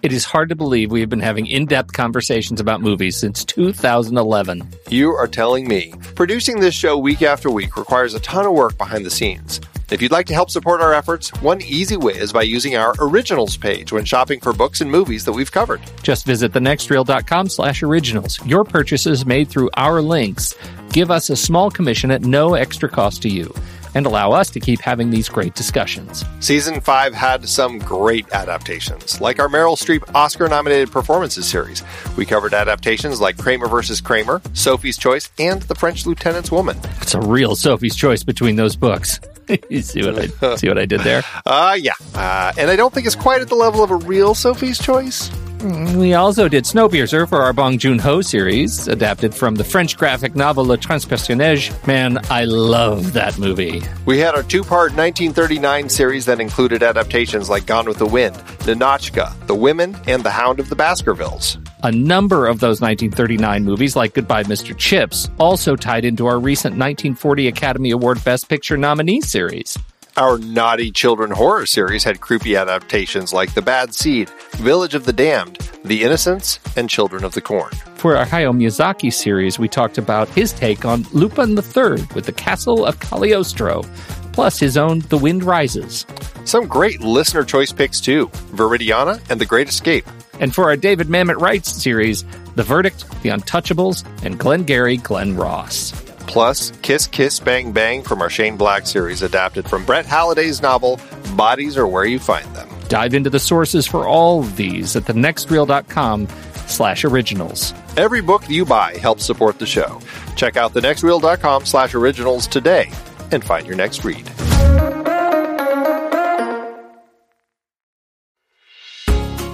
It is hard to believe we have been having in depth conversations about movies since 2011. You are telling me. Producing this show week after week requires a ton of work behind the scenes. If you'd like to help support our efforts, one easy way is by using our originals page when shopping for books and movies that we've covered. Just visit thenextreel.com slash originals. Your purchases made through our links give us a small commission at no extra cost to you and allow us to keep having these great discussions. Season 5 had some great adaptations, like our Meryl Streep Oscar nominated performances series. We covered adaptations like Kramer versus Kramer, Sophie's Choice, and The French Lieutenant's Woman. It's a real Sophie's Choice between those books. you see what I see what I did there? Uh yeah. Uh, and I don't think it's quite at the level of a real Sophie's Choice. We also did Snowpiercer for our Bong Joon Ho series, adapted from the French graphic novel Le Transperceneige. Man, I love that movie. We had our two part 1939 series that included adaptations like Gone with the Wind, Ninotchka, The Women, and The Hound of the Baskervilles. A number of those 1939 movies, like Goodbye Mr. Chips, also tied into our recent 1940 Academy Award Best Picture nominee series. Our naughty children horror series had creepy adaptations like The Bad Seed, Village of the Damned, The Innocents, and Children of the Corn. For our Hayao Miyazaki series, we talked about his take on Lupin III with the Castle of Cagliostro, plus his own The Wind Rises. Some great listener choice picks too Viridiana and The Great Escape. And for our David Mamet Writes series, The Verdict, The Untouchables, and Glengarry Glen Ross. Plus, Kiss Kiss Bang Bang from our Shane Black series, adapted from Brett Halliday's novel, Bodies Are Where You Find Them. Dive into the sources for all of these at thenextreel.com slash originals. Every book you buy helps support the show. Check out thenextreel.com slash originals today and find your next read.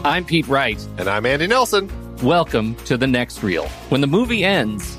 I'm Pete Wright. And I'm Andy Nelson. Welcome to The Next Reel. When the movie ends,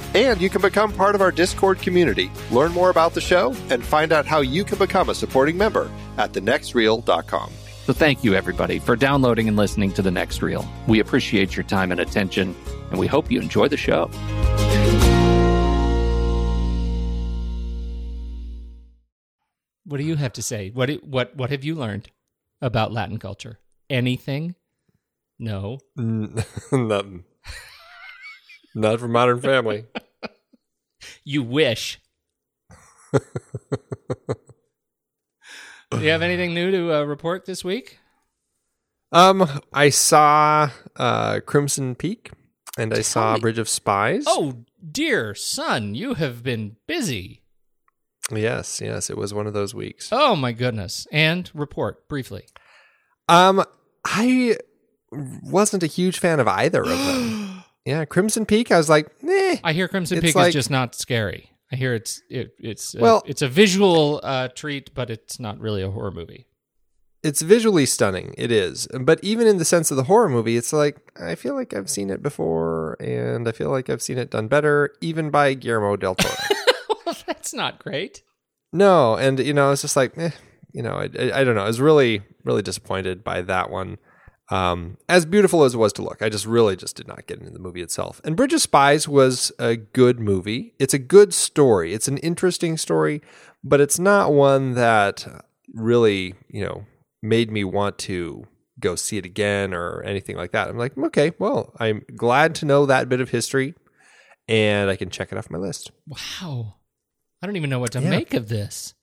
And you can become part of our Discord community, learn more about the show, and find out how you can become a supporting member at thenextreel.com. So thank you, everybody, for downloading and listening to The Next Reel. We appreciate your time and attention, and we hope you enjoy the show. What do you have to say? What what what have you learned about Latin culture? Anything? No. Nothing. Not for Modern Family. you wish. Do you have anything new to uh, report this week? Um, I saw uh, Crimson Peak. and I saw me- Bridge of Spies. Oh, dear son, you have been busy. yes, yes, it was one of those weeks. Oh my goodness. And report briefly. Um, I wasn't a huge fan of either of them. yeah, Crimson Peak. I was like, eh. I hear Crimson Peak like- is just not scary. I hear it's it, it's uh, Well- it's a visual uh, treat, but it's not really a horror movie. It's visually stunning. It is, but even in the sense of the horror movie, it's like I feel like I've seen it before, and I feel like I've seen it done better, even by Guillermo del Toro. well, that's not great. no, and you know, it's just like, eh, you know, I, I, I don't know. I was really, really disappointed by that one. Um, as beautiful as it was to look, I just really just did not get into the movie itself. And Bridge of Spies was a good movie. It's a good story. It's an interesting story, but it's not one that really, you know, made me want to go see it again or anything like that. I'm like, okay, well, I'm glad to know that bit of history, and I can check it off my list. Wow. I don't even know what to Yeah. make of this.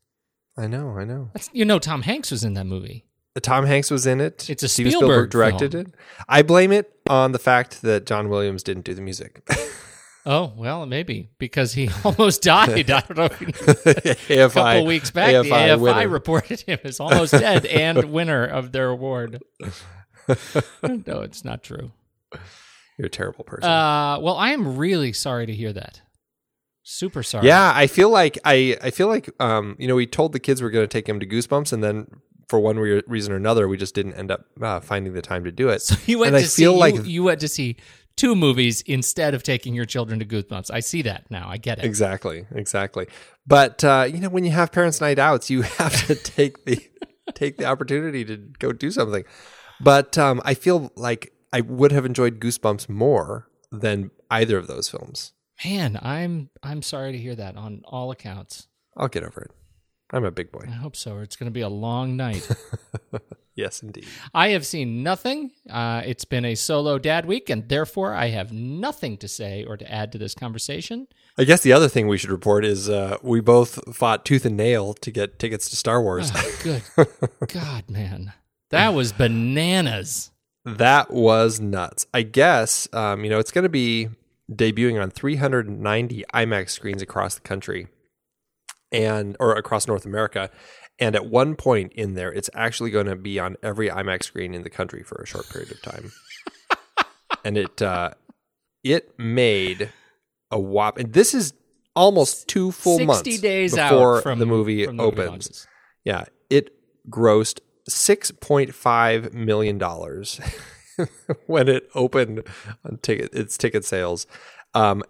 I know, I know. That's, you know, Tom Hanks was in that movie. Tom Hanks was in it. It's a Steven Spielberg directed film. it. I blame it on the fact that John Williams didn't do the music. Oh well, maybe because he almost died. I don't know. If you know, AFI, a couple weeks back, the AFI winner. reported him as almost dead and winner of their award. no, it's not true. You're a terrible person. Uh, well, I am really sorry to hear that. Super sorry. yeah, I feel like I, I feel like um, you know, we told the kids we are going to take them to Goosebumps, and then for one re- reason or another, we just didn't end up uh, finding the time to do it. So you went and to I see feel you, like you went to see two movies instead of taking your children to Goosebumps. I see that now. I get it. Exactly, exactly. But uh, you know, when you have parents' night outs, you have to take the take the opportunity to go do something. But um, I feel like I would have enjoyed Goosebumps more than either of those films. Man, I'm I'm sorry to hear that on all accounts. I'll get over it. I'm a big boy. I hope so, it's going to be a long night. Yes, indeed. I have seen nothing. Uh, it's been a solo dad week, and therefore I have nothing to say or to add to this conversation. I guess the other thing we should report is uh, we both fought tooth and nail to get tickets to Star Wars. Oh, good God, man, that was bananas. That was nuts. I guess um, you know it's going to be debuting on 390 IMAX screens across the country, and or across North America. And at one point in there, it's actually going to be on every IMAX screen in the country for a short period of time. and it uh, it made a whop. And this is almost two full 60 months days before out from the movie from the opens. Yeah, it grossed six point five million dollars when it opened on ticket its ticket sales, um,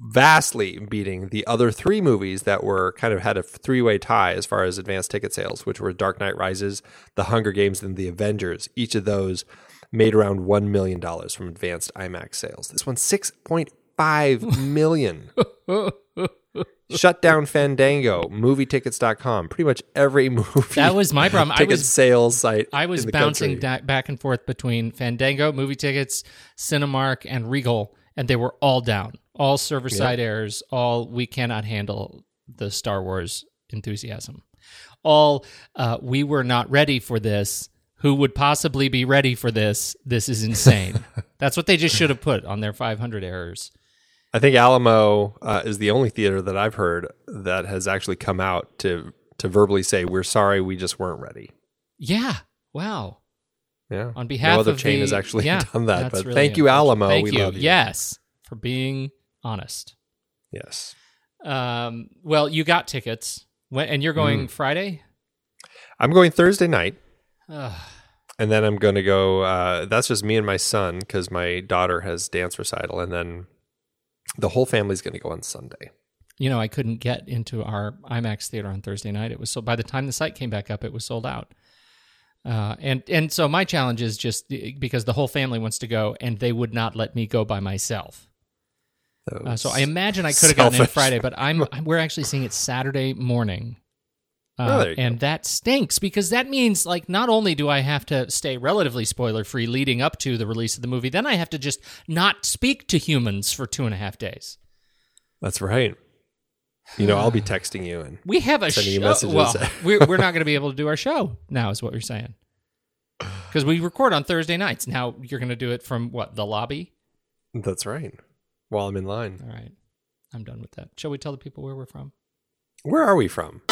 vastly beating the other three movies that were kind of had a three way tie as far as advanced ticket sales, which were Dark Knight Rises, The Hunger Games, and The Avengers. Each of those made around one million dollars from advanced IMAX sales. This one six point five million. Shut down Fandango, movietickets.com. Pretty much every movie. That was my problem. I ticket was sales site. I was bouncing da- back and forth between Fandango, movie tickets, Cinemark, and Regal, and they were all down. All server side errors. All we cannot handle the Star Wars enthusiasm. All uh, we were not ready for this. Who would possibly be ready for this? This is insane. That's what they just should have put on their 500 errors. I think Alamo uh, is the only theater that I've heard that has actually come out to to verbally say we're sorry, we just weren't ready. Yeah. Wow. Yeah. On behalf no other of chain the- has actually yeah, done that. But really thank you. Alamo. Thank we you. love you. Yes, for being honest. Yes. Um, well, you got tickets, when, and you're going Mm. Friday. I'm going Thursday night. Ugh. And then I'm going to go. Uh, that's just me and my son because my daughter has dance recital, and then the whole family's going to go on Sunday. you know, I couldn't get into our IMAX theater on Thursday night. It was so by the time the site came back up, it was sold out. Uh, and and so my challenge is just because the whole family wants to go, and they would not let me go by myself. Uh, so I imagine I could have gotten in Friday, but I'm, we're actually seeing it Saturday morning. Oh, Uh, you and that stinks because that means like not only do I have to stay relatively spoiler free leading up to the release of the movie, then I have to just not speak to humans for two and a half days. That's right. You know, I'll be texting you and We have a Sending you messages. Well, we're, we're not going to be able to do our show now, is what you're saying. Because we record on Thursday nights. Now you're going to do it from what the lobby? That's right. While I'm in line. All right. I'm done with that. Shall we tell the people where we're from? Where are we from?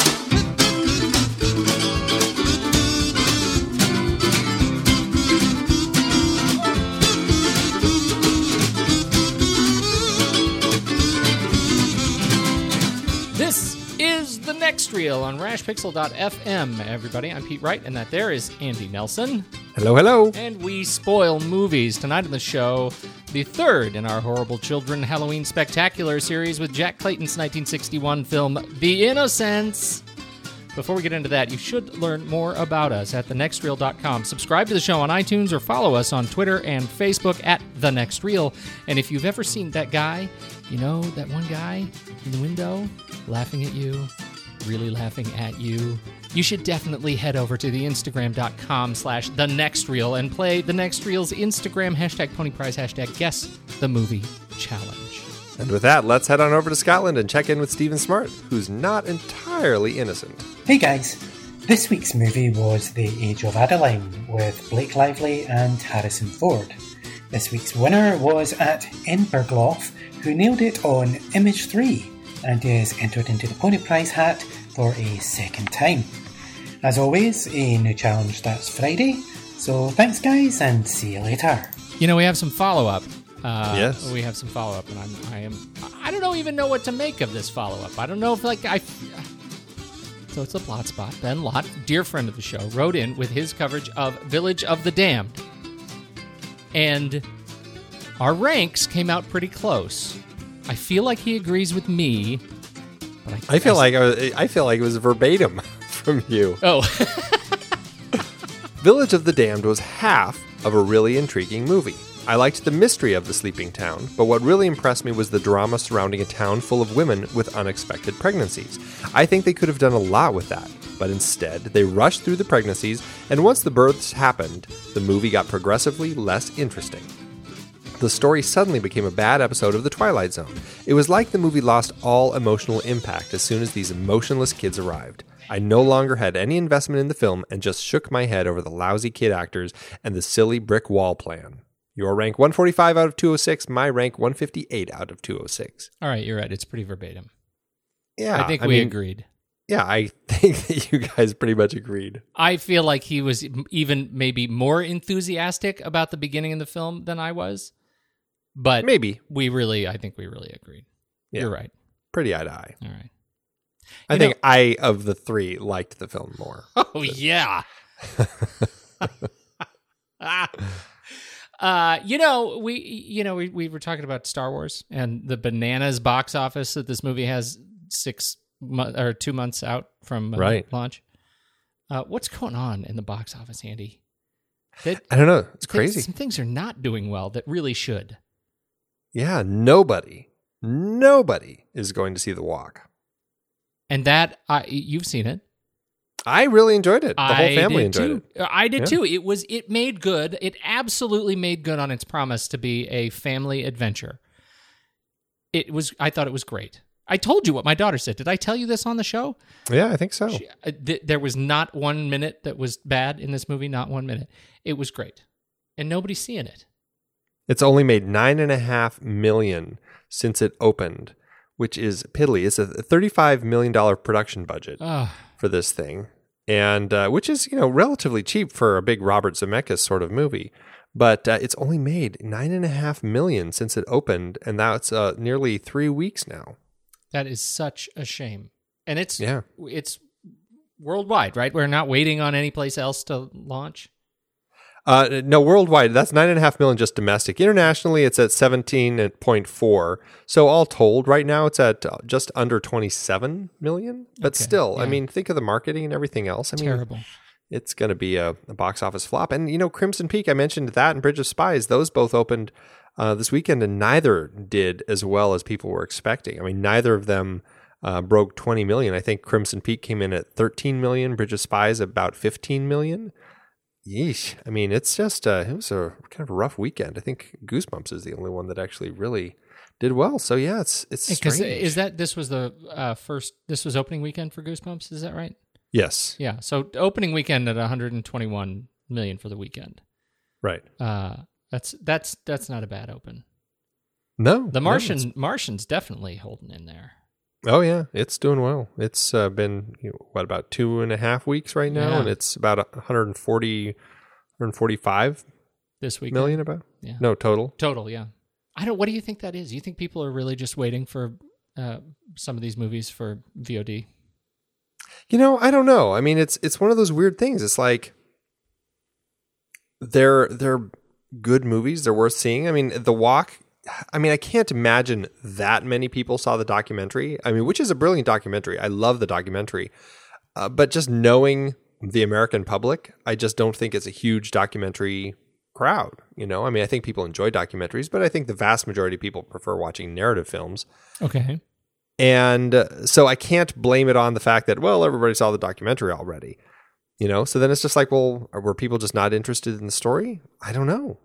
This is the next reel on rashpixel.fm. Everybody, I'm Pete Wright, and that there is Andy Nelson. Hello, hello. And we spoil movies. Tonight on the show, the third in our Horrible Children Halloween Spectacular series with Jack Clayton's 1961 film, The Innocents. Before we get into that, you should learn more about us at thenextreel.com. Subscribe to the show on iTunes or follow us on Twitter and Facebook at The Next Reel. And if you've ever seen that guy, you know, that one guy in the window laughing at you, really laughing at you, you should definitely head over to the Instagram.com slash The Next Reel and play The Next Reel's Instagram hashtag Pony Prize hashtag Guess the Movie Challenge. And with that, let's head on over to Scotland and check in with Stephen Smart, who's not entirely innocent. Hey guys, this week's movie was The Age of Adaline with Blake Lively and Harrison Ford. This week's winner was at Inbergloff, who nailed it on Image 3 and is entered into the Pony Prize hat for a second time. As always, a new challenge starts Friday, so thanks guys and see you later. You know, we have some follow up. Uh, Yes. we have some follow up, and I'm, I am, I don't know even know what to make of this follow up. I don't know if like I. So it's a blot spot. Ben Lott, dear friend of the show, wrote in with his coverage of Village of the Damned, and our ranks came out pretty close. I feel like he agrees with me, but I, I feel like I, was, I feel like it was verbatim from you. oh, Village of the Damned was half of a really intriguing movie. I liked the mystery of the sleeping town, but what really impressed me was the drama surrounding a town full of women with unexpected pregnancies. I think they could have done a lot with that, but instead, they rushed through the pregnancies, and once the births happened, the movie got progressively less interesting. The story suddenly became a bad episode of The Twilight Zone. It was like the movie lost all emotional impact as soon as these emotionless kids arrived. I no longer had any investment in the film and just shook my head over the lousy kid actors and the silly brick wall plan. Your rank 145 out of 206, my rank 158 out of 206. all right, you're right. It's pretty verbatim. Yeah, I think we mean, agreed. Yeah, I think that you guys pretty much agreed. I feel like he was even maybe more enthusiastic about the beginning of the film than I was. But Maybe we really, I think we really agreed. Yeah. You're right. pretty eye to eye. All right. I You think I of the three liked the film more. Oh yeah. uh, you know, we you know we we were talking about Star Wars and the bananas box office that this movie has six mo- or two months out from uh, Right. launch. Uh, what's going on in the box office, Andy? That I don't know. It's crazy. Some things are not doing well that really should. Yeah, nobody, nobody is going to see the walk. And that I you've seen it. I really enjoyed it. The whole I family did enjoyed too. it. I did Yeah. too. It was it made good. It absolutely made good on its promise to be a family adventure. It was. I thought it was great. I told you what my daughter said. Did I tell you this on the show? Yeah, I think so. She, uh, th- there was not one minute that was bad in this movie. Not one minute. It was great, and nobody's seeing it. It's only made nine and a half million since it opened, which is piddly. It's a thirty-five million dollar production budget Ugh. for this thing, and uh, which is you know relatively cheap for a big Robert Zemeckis sort of movie. But uh, it's only made nine and a half million since it opened, and that's uh, nearly three weeks now. that is such a shame. And it's Yeah. it's worldwide, right? We're not waiting on any place else to launch. Uh, no, worldwide, that's nine and a half million just domestic. Internationally, it's at seventeen point four. So all told, right now it's at just under twenty-seven million. But Okay, still, I mean, think of the marketing and everything else. I mean, Terrible. it's going to be a, a box office flop. And you know, Crimson Peak, I mentioned that, and Bridge of Spies. Those both opened uh, this weekend, and neither did as well as people were expecting. I mean, neither of them uh, broke twenty million. I think Crimson Peak came in at thirteen million. Bridge of Spies about fifteen million. Yeesh. I mean, it's just uh, it was a kind of a rough weekend. I think Goosebumps is the only one that actually really did well. So yeah, it's it's Because is that this was the uh, first? This was opening weekend for Goosebumps. Is that right? yes, Yeah. So opening weekend at 121 million for the weekend. right. Uh, that's that's that's not a bad open. No, The no, Martian, it's- Martian's definitely holding in there. Oh yeah, it's doing well. It's uh, been you know, what about two and a half weeks right now, Yeah. and it's about 140, 145 this week. million about. Yeah. No total. Total, yeah. I don't. What do you think that is? You think people are really just waiting for uh, some of these movies for VOD? You know, I don't know. I mean, it's it's one of those weird things. It's like they're they're good movies. They're worth seeing. I mean, The Walk. I mean, I can't imagine that many people saw the documentary. I mean, which is a brilliant documentary. I love the documentary, uh, but just knowing the American public, I just don't think it's a huge documentary crowd. You know, I mean, I think people enjoy documentaries, but I think the vast majority of people prefer watching narrative films. Okay. And uh, so I can't blame it on the fact that, well, everybody saw the documentary already. You know, so then it's just like, well, were people just not interested in the story? I don't know.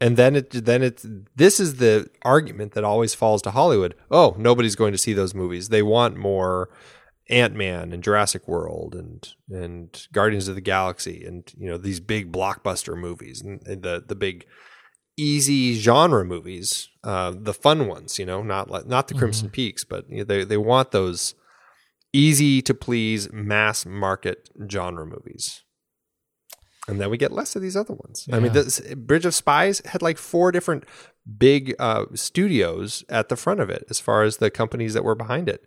And then it, then it's, this is the argument that always falls to Hollywood. Oh, nobody's going to see those movies. They want more Ant Man and Jurassic World and and Guardians of the Galaxy and you know these big blockbuster movies and, and the the big easy genre movies, uh, the fun ones. You know, not like not the Crimson Peaks, but you know, they they want those easy to please mass market genre movies. And then we get less of these other ones. I mean, Yeah. this Bridge of Spies had like four different big uh, studios at the front of it, as far as the companies that were behind it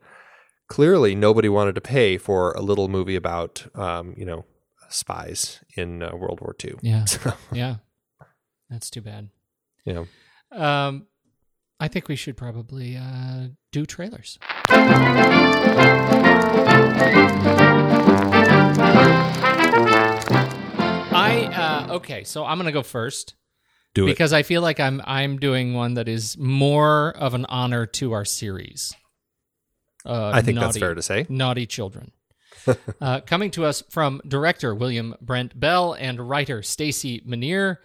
clearly nobody wanted to pay for a little movie about um, you know spies in uh, World War II. Yeah. So, Yeah. That's too bad. know, Um, I think we should probably uh, do trailers. I uh, okay, so I'm gonna go first do it. because I feel like I'm I'm doing one that is more of an honor to our series. Uh, I think that's fair to say. Naughty Children. uh, coming to us from director William Brent Bell and writer Stacey Menear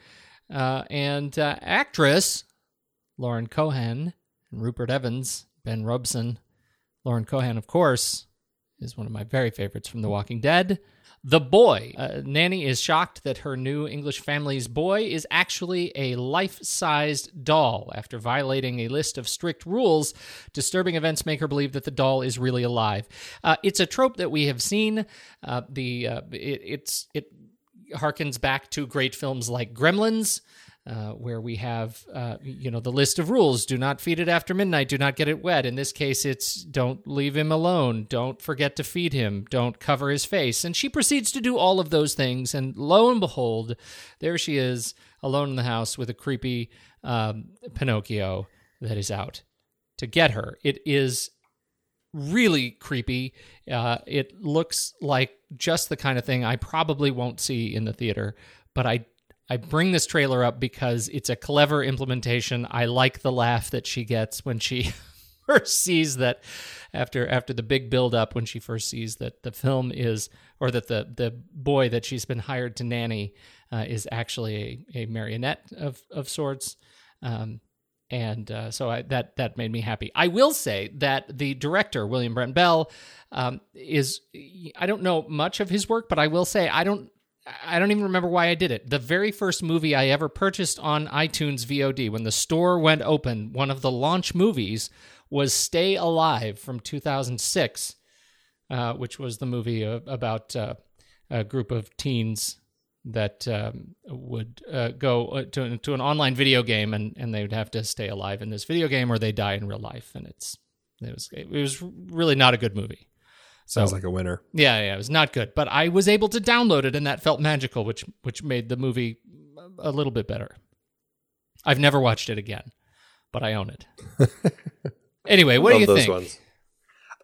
uh, and uh, actress Lauren Cohan and Rupert Evans, Ben Robson. Lauren Cohan, of course, is one of my very favorites from The Walking Dead. The boy. Uh, Nanny is shocked that her new English family's boy is actually a life sized doll. After violating a list of strict rules, disturbing events make her believe that the doll is really alive. Uh, it's a trope that we have seen. Uh, the uh, it, it's it harkens back to great films like Gremlins. Uh, where we have, uh, you know, the list of rules: do not feed it after midnight, do not get it wet. In this case, it's don't leave him alone, don't forget to feed him, don't cover his face. And she proceeds to do all of those things, and lo and behold, there she is, alone in the house with a creepy um, Pinocchio that is out to get her. It is really creepy. Uh, it looks like just the kind of thing I probably won't see in the theater, but I I bring this trailer up because it's a clever implementation. I like the laugh that she gets when she first sees that after after the big build up when she first sees that the film is or that the the boy that she's been hired to nanny uh, is actually a, a marionette of of sorts. Um, and uh, so I, that that made me happy. I will say that the director William Brent Bell um, is I don't know much of his work, but I will say I don't I don't even remember why I did it. The very first movie I ever purchased on iTunes VOD when the store went open, one of the launch movies was Stay Alive from 2006, uh, which was the movie uh, about uh, a group of teens that um, would uh, go uh, to, to an online video game and, and they would have to stay alive in this video game or they die in real life. And it's it was it was really not a good movie. Sounds like a winner. Yeah, yeah, it was not good, but I was able to download it, and that felt magical, which which made the movie a little bit better. I've never watched it again, but I own it. anyway, what do you those think? ones.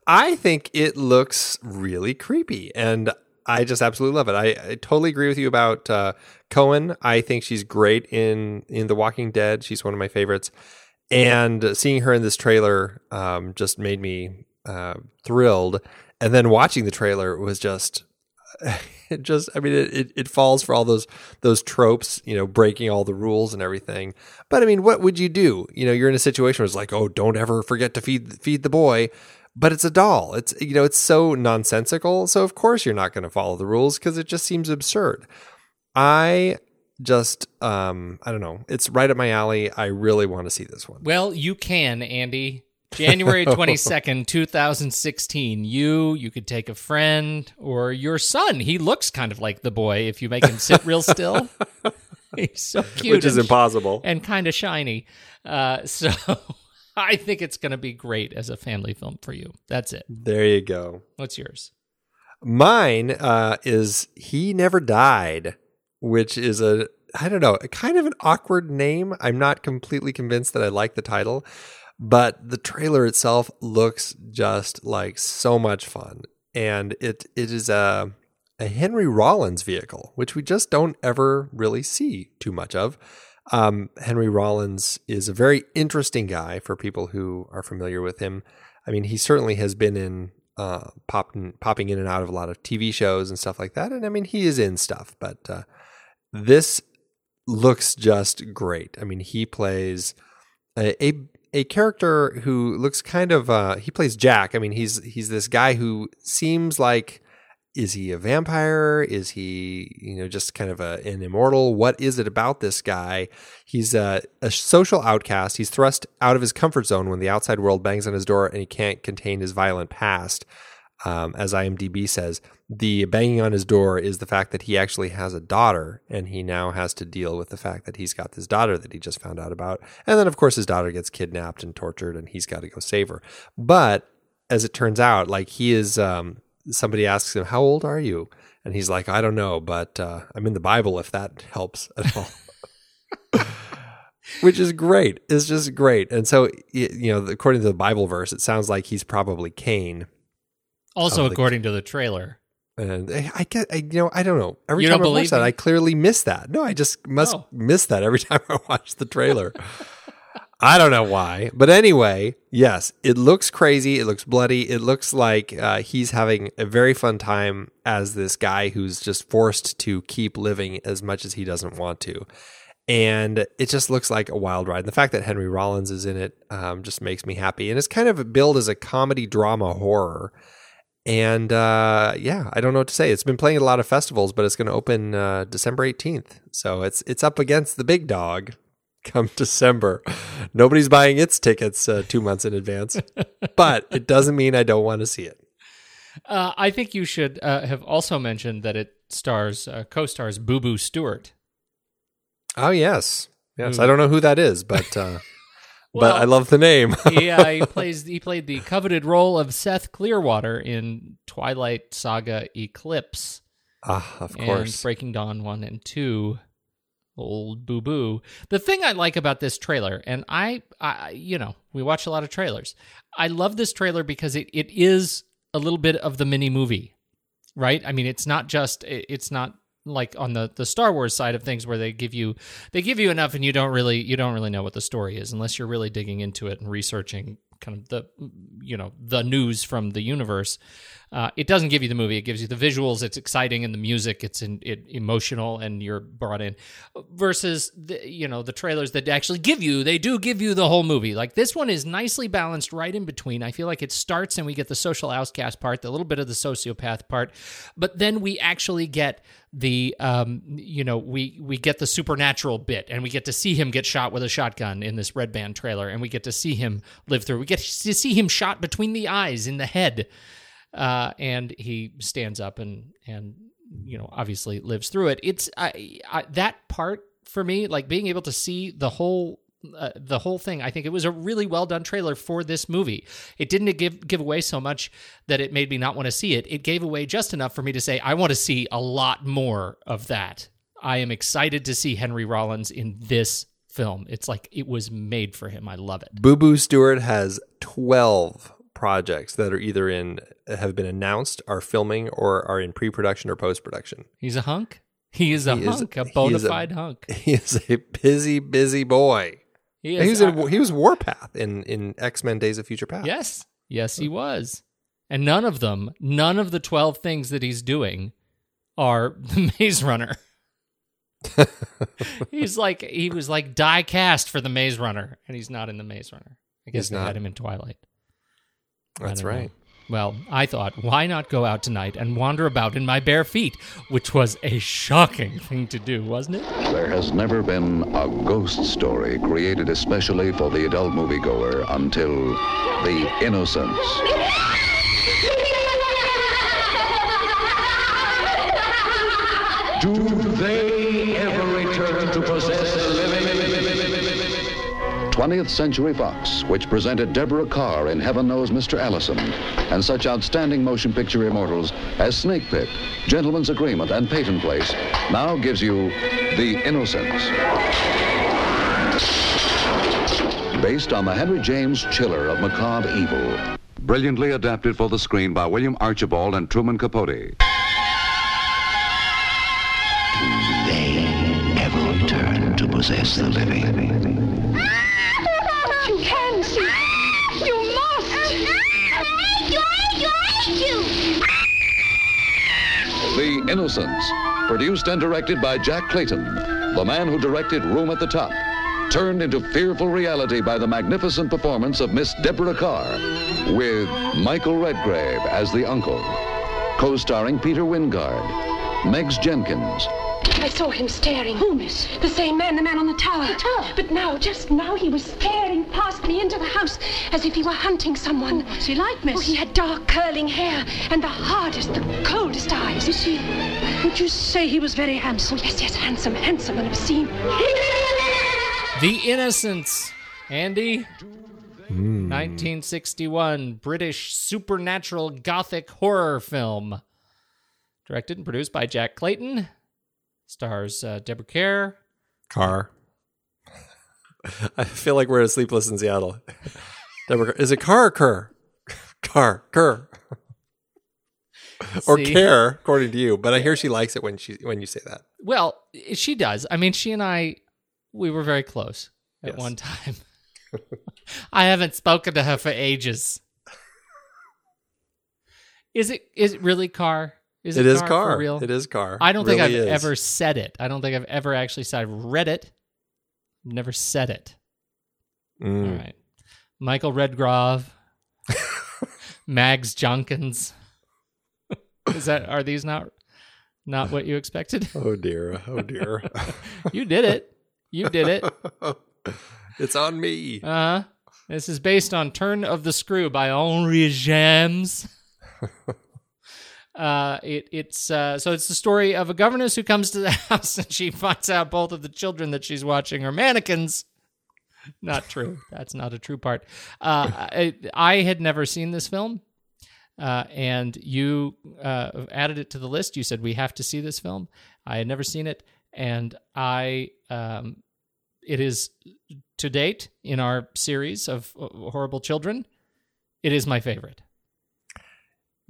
I think it looks really creepy, and I just absolutely love it. I, I totally agree with you about uh, Cohan. I think she's great in in The Walking Dead. She's one of my favorites, and seeing her in this trailer um, just made me uh, thrilled. And then watching the trailer was just. It just, I mean, it, it, it falls for all those those tropes, you know, breaking all the rules and everything. But I mean, what would you do? You know, you're in a situation where it's like, oh, don't ever forget to feed feed the boy but it's a doll. It's you know it's so nonsensical. So of course you're not going to follow the rules because it just seems absurd. I just um I don't know. It's right up my alley. I really want to see this one. Well, you can, Andy. January 22nd, 2016. You, you could take a friend or your son. He looks kind of like the boy if you make him sit real still. He's so cute. Which is and- impossible. and kind of shiny. Uh, so I think it's going to be great as a family film for you. That's it. There you go. What's yours? Mine uh, is He Never Died, which is a, I don't know, kind of an awkward name. I'm not completely convinced that I like the title, but the trailer itself looks just like so much fun. And it it is a, a Henry Rollins vehicle, which we just don't ever really see too much of. Um, Henry Rollins is a very interesting guy for people who are familiar with him. I mean, he certainly has been in uh, popping popping in and out of a lot of TV shows and stuff like that. And I mean, he is in stuff, but uh, this looks just great. I mean, he plays a, a a character who looks kind of uh, he plays Jack. I mean, he's he's this guy who seems like is he a vampire? Is he, you know, just kind of a, an immortal? What is it about this guy? He's a, a social outcast. He's thrust out of his comfort zone when the outside world bangs on his door and he can't contain his violent past. Um, as IMDb says, the banging on his door is the fact that he actually has a daughter and he now has to deal with the fact that he's got this daughter that he just found out about. And then, of course, his daughter gets kidnapped and tortured and he's got to go save her. But as it turns out, like he is, um, somebody asks him, How old are you? And he's like, I don't know, but uh, I'm in the Bible if that helps at all. Which is great. It's just great. And so, you know, according to the Bible verse, it sounds like he's probably Cain. Also, Oh, the- according to the trailer. And I, I get, I, you know, I don't know. Every You time I watch that, me? I clearly miss that. No, I just must Oh. miss that every time I watch the trailer. I don't know why, but anyway, yes, it looks crazy. It looks bloody. It looks like uh, he's having a very fun time as this guy who's just forced to keep living as much as he doesn't want to. And it just looks like a wild ride. And the fact that Henry Rollins is in it um, just makes me happy. And it's kind of billed as a comedy drama horror. And uh, yeah, I don't know what to say. It's been playing at a lot of festivals, but it's going to open uh, December 18th. So it's it's up against the big dog come December. Nobody's buying its tickets uh, two months in advance, but it doesn't mean I don't want to see it. Uh, I think you should uh, have also mentioned that it stars, uh, co stars Boo Boo Stewart. Oh yes, yes. Who- I don't know who that is, but uh, Well- but I love the name. he, uh, he plays he played the coveted role of Seth Clearwater in Twilight Saga Eclipse ah, of and course. Breaking Dawn one and two. Old Boo Boo. The thing I like about this trailer, and I, I, you know, we watch a lot of trailers. I love this trailer because it, it is a little bit of the mini movie, right? I mean, it's not just it's not like on the the Star Wars side of things where they give you they give you enough and you don't really you don't really know what the story is unless you're really digging into it and researching kind of the you know the news from the universe. Uh, it doesn't give you the movie; it gives you the visuals. It's exciting and the music. It's in, it, emotional and you're brought in. Versus the you know the trailers that actually give you they do give you the whole movie. Like this one is nicely balanced right in between. I feel like it starts and we get the social outcast part, the little bit of the sociopath part, but then we actually get the um you know we we get the supernatural bit and we get to see him get shot with a shotgun in this red band trailer and we get to see him live through we get to see him shot between the eyes in the head uh and he stands up and and you know obviously lives through it. It's I, I that part for me like being able to see the whole uh, the whole thing i think it was a really well done trailer for this movie. It didn't give give away so much that it made me not want to see it. It gave away just enough for me to say i want to see a lot more of that. I am excited to see henry rollins in this film. It's like it was made for him. I love it. Boo Boo Stewart has twelve projects that are either in have been announced, are filming, or are in pre-production or post-production. he's a hunk he is a He is- hunk a bona is a- fide hunk He is a busy, busy boy. he he was in, he was Warpath in in X Men: Days of Future Past. Yes. Yes, he was. And none of them, none of the 12 things that he's doing are the Maze Runner. he's like, he was like die cast for the Maze Runner, and he's not in the Maze Runner. I guess He's they not. had him in Twilight. I that's don't know. right. Well, I thought, why not go out tonight and wander about in my bare feet? Which was a shocking thing to do, wasn't it? There has never been a ghost story created especially for the adult moviegoer until The Innocents. Do 20th Century Fox, which presented Deborah Kerr in Heaven Knows Mr. Allison, and such outstanding motion picture immortals as Snake Pit, Gentleman's Agreement, and Peyton Place, now gives you The Innocents. Based on the Henry James Chiller of macabre evil. Brilliantly adapted for the screen by William Archibald and Truman Capote. They ever return to possess the living? The Innocents, produced and directed by Jack Clayton, the man who directed Room at the Top, turned into fearful reality by the magnificent performance of Miss Deborah Kerr, with Michael Redgrave as the uncle, co-starring Peter Wyngarde, Megs Jenkins, I saw him staring. Who, miss? The same man, the man on the tower. The tower? But now, just now, he was staring past me into the house as if he were hunting someone. Oh, what's he like, miss? Oh, he had dark, curling hair and the hardest, the coldest eyes. Is he? Would you say he was very handsome? Oh, yes, yes, handsome, handsome and obscene. The Innocents. Andy? Hmm. 1961 British supernatural gothic horror film. Directed and produced by Jack Clayton. Stars uh, Deborah Kerr. Car. I feel like we're at Sleepless in Seattle. Deborah, is it car or cur? Car, Kerr. or See? care, according to you. But I hear she likes it when she when you say that. Well, she does. I mean, she and I, we were very close at Yes. one time. I haven't spoken to her for ages. Is it is it really car? Is It is for car. real? It is car. I don't think Really I've is. ever said it. I don't think I've ever actually said I've read it. Never said it. Mm. All right. Michael Redgrave. Mags Jenkins. Is that are these not not what you expected? Oh dear. Oh dear. You did it. You did it. it's on me. Uh huh. This is based on Turn of the Screw by Henry James. Uh, it, it's uh, so it's the story of a governess who comes to the house and she finds out both of the children that she's watching are mannequins. Not true. That's not a true part. Uh, I, I had never seen this film, uh, and you uh, added it to the list. You said we have to see this film. I had never seen it, and I um, it is to date in our series of horrible children. It is my favorite.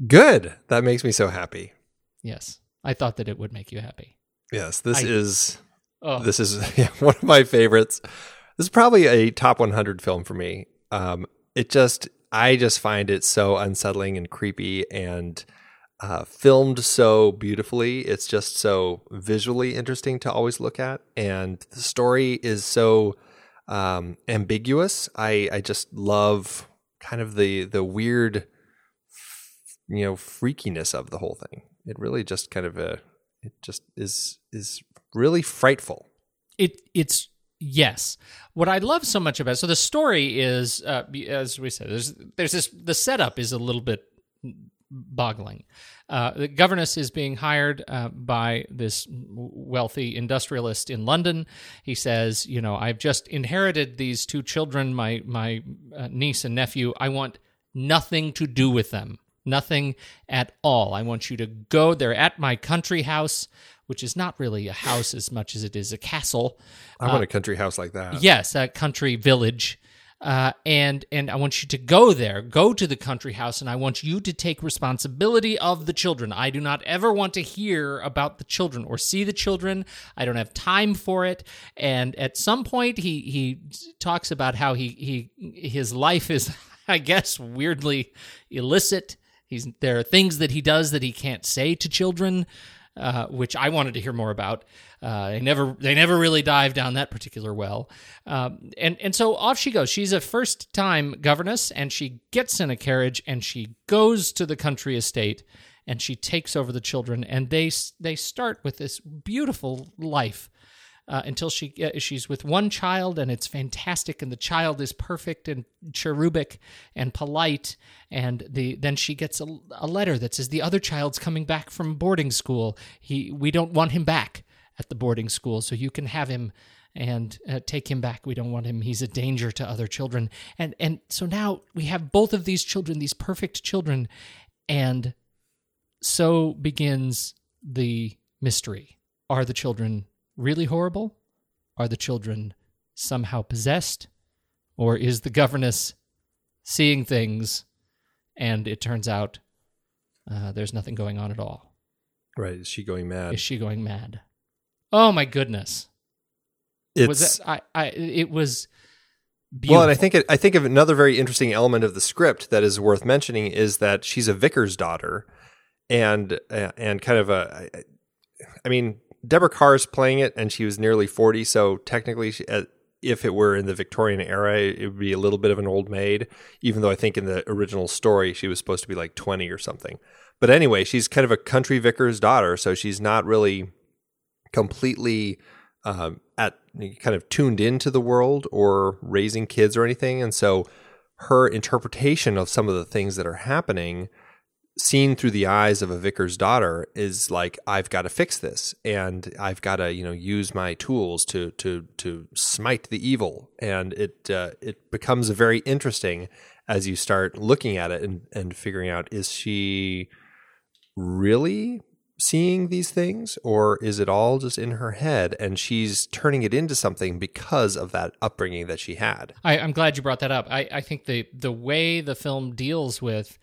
Good. That makes me so happy. Yes, I thought that it would make you happy. Yes, this I- is Oh, this is yeah, one of my favorites. This is probably a top 100 film for me. Um, it just I just find it so unsettling and creepy and uh, filmed so beautifully. It's just so visually interesting to always look at, and the story is so um, ambiguous. I I just love kind of the the weird, you know, freakiness of the whole thing. It really just kind of a it just is is really frightful. it it's yes. What I love so much about so the story is uh, as we said there's there's this the setup is a little bit boggling. Uh, the governess is being hired uh, by this wealthy industrialist in London. He says, "You know, I've just inherited these two children, my my uh, niece and nephew. I want nothing to do with them, nothing at all. I want you to go. They're at my country house." Which is not really a house as much as it is a castle. I want a country house like that. Yes, a country village. Uh, and and I want you to go there, go to the country house, and I want you to take responsibility of the children. I do not ever want to hear about the children or see the children. I don't have time for it. And at some point, he he talks about how he he his life is, I guess, weirdly illicit. He's there are things that he does that he can't say to children. uh, which I wanted to hear more about. Uh, they never they never really dive down that particular well, um, and and so off she goes. She's a first time governess, and she gets in a carriage and she goes to the country estate, and she takes over the children, and they they start with this beautiful life uh, until she uh, she's with one child and it's fantastic and the child is perfect and cherubic and polite and the then she gets a, a letter that says the other child's coming back from boarding school. He we don't want him back at the boarding school so you can have him and uh, take him back. We don't want him. He's a danger to other children. And and so now we have both of these children these perfect children and so begins the mystery. Are the children really horrible? Are the children somehow possessed? Or is the governess seeing things and it turns out uh, there's nothing going on at all? Right. Is she going mad? Is she going mad? Oh my goodness. It's, was that, I, I, it was beautiful. Well, and I think it, I think of another very interesting element of the script that is worth mentioning is that she's a vicar's daughter, and uh, and kind of a, I mean, Deborah Kerr is playing it, and she was nearly forty. So technically, she, uh, if it were in the Victorian era, it would be a little bit of an old maid. Even though I think in the original story she was supposed to be like twenty or something. But anyway, she's kind of a country vicar's daughter, so she's not really completely um, at kind of tuned into the world or raising kids or anything, and so her interpretation of some of the things that are happening seen through the eyes of a vicar's daughter is like I've got to fix this and I've got to you know use my tools to to to smite the evil. And it uh, it becomes very interesting as you start looking at it and and figuring out is she really seeing these things or is it all just in her head and she's turning it into something because of that upbringing that she had? I, am glad you brought that up. I, I think the the way the film deals with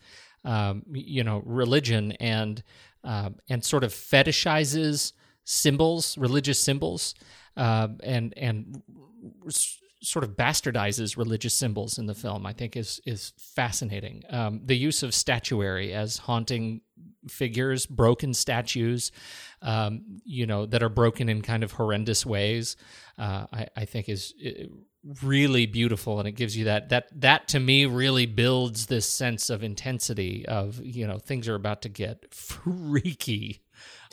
um, you know, religion and uh, and sort of fetishizes symbols, religious symbols, uh, and and sort of bastardizes religious symbols in the film. I think is is fascinating. Um, the use of statuary as haunting figures, broken statues, um, you know, that are broken in kind of horrendous ways. Uh, I, I, think is really beautiful and it gives you that that that to me really builds this sense of intensity of you know things are about to get freaky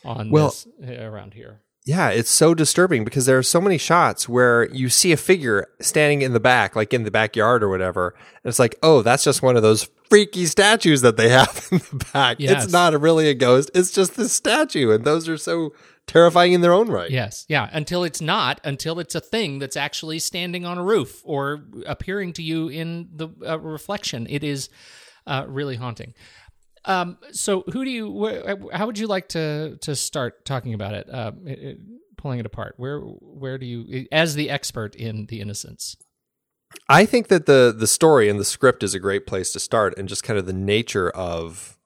on well, this uh, around here. yeah it's so disturbing because there are so many shots where you see a figure standing in the back like in the backyard or whatever and it's like oh that's just one of those freaky statues that they have in the back. Yes. it's not really a ghost. It's just the statue and those are so terrifying in their own right. Yes. Yeah. Until it's not, until it's a thing that's actually standing on a roof or appearing to you in the uh, reflection. It is uh, really haunting. Um, so, who do you? Wh- how would you like to to start talking about it, uh, it, pulling it apart? Where where do you, as the expert in the Innocents? I think that the the story and the script is a great place to start, and just kind of the nature of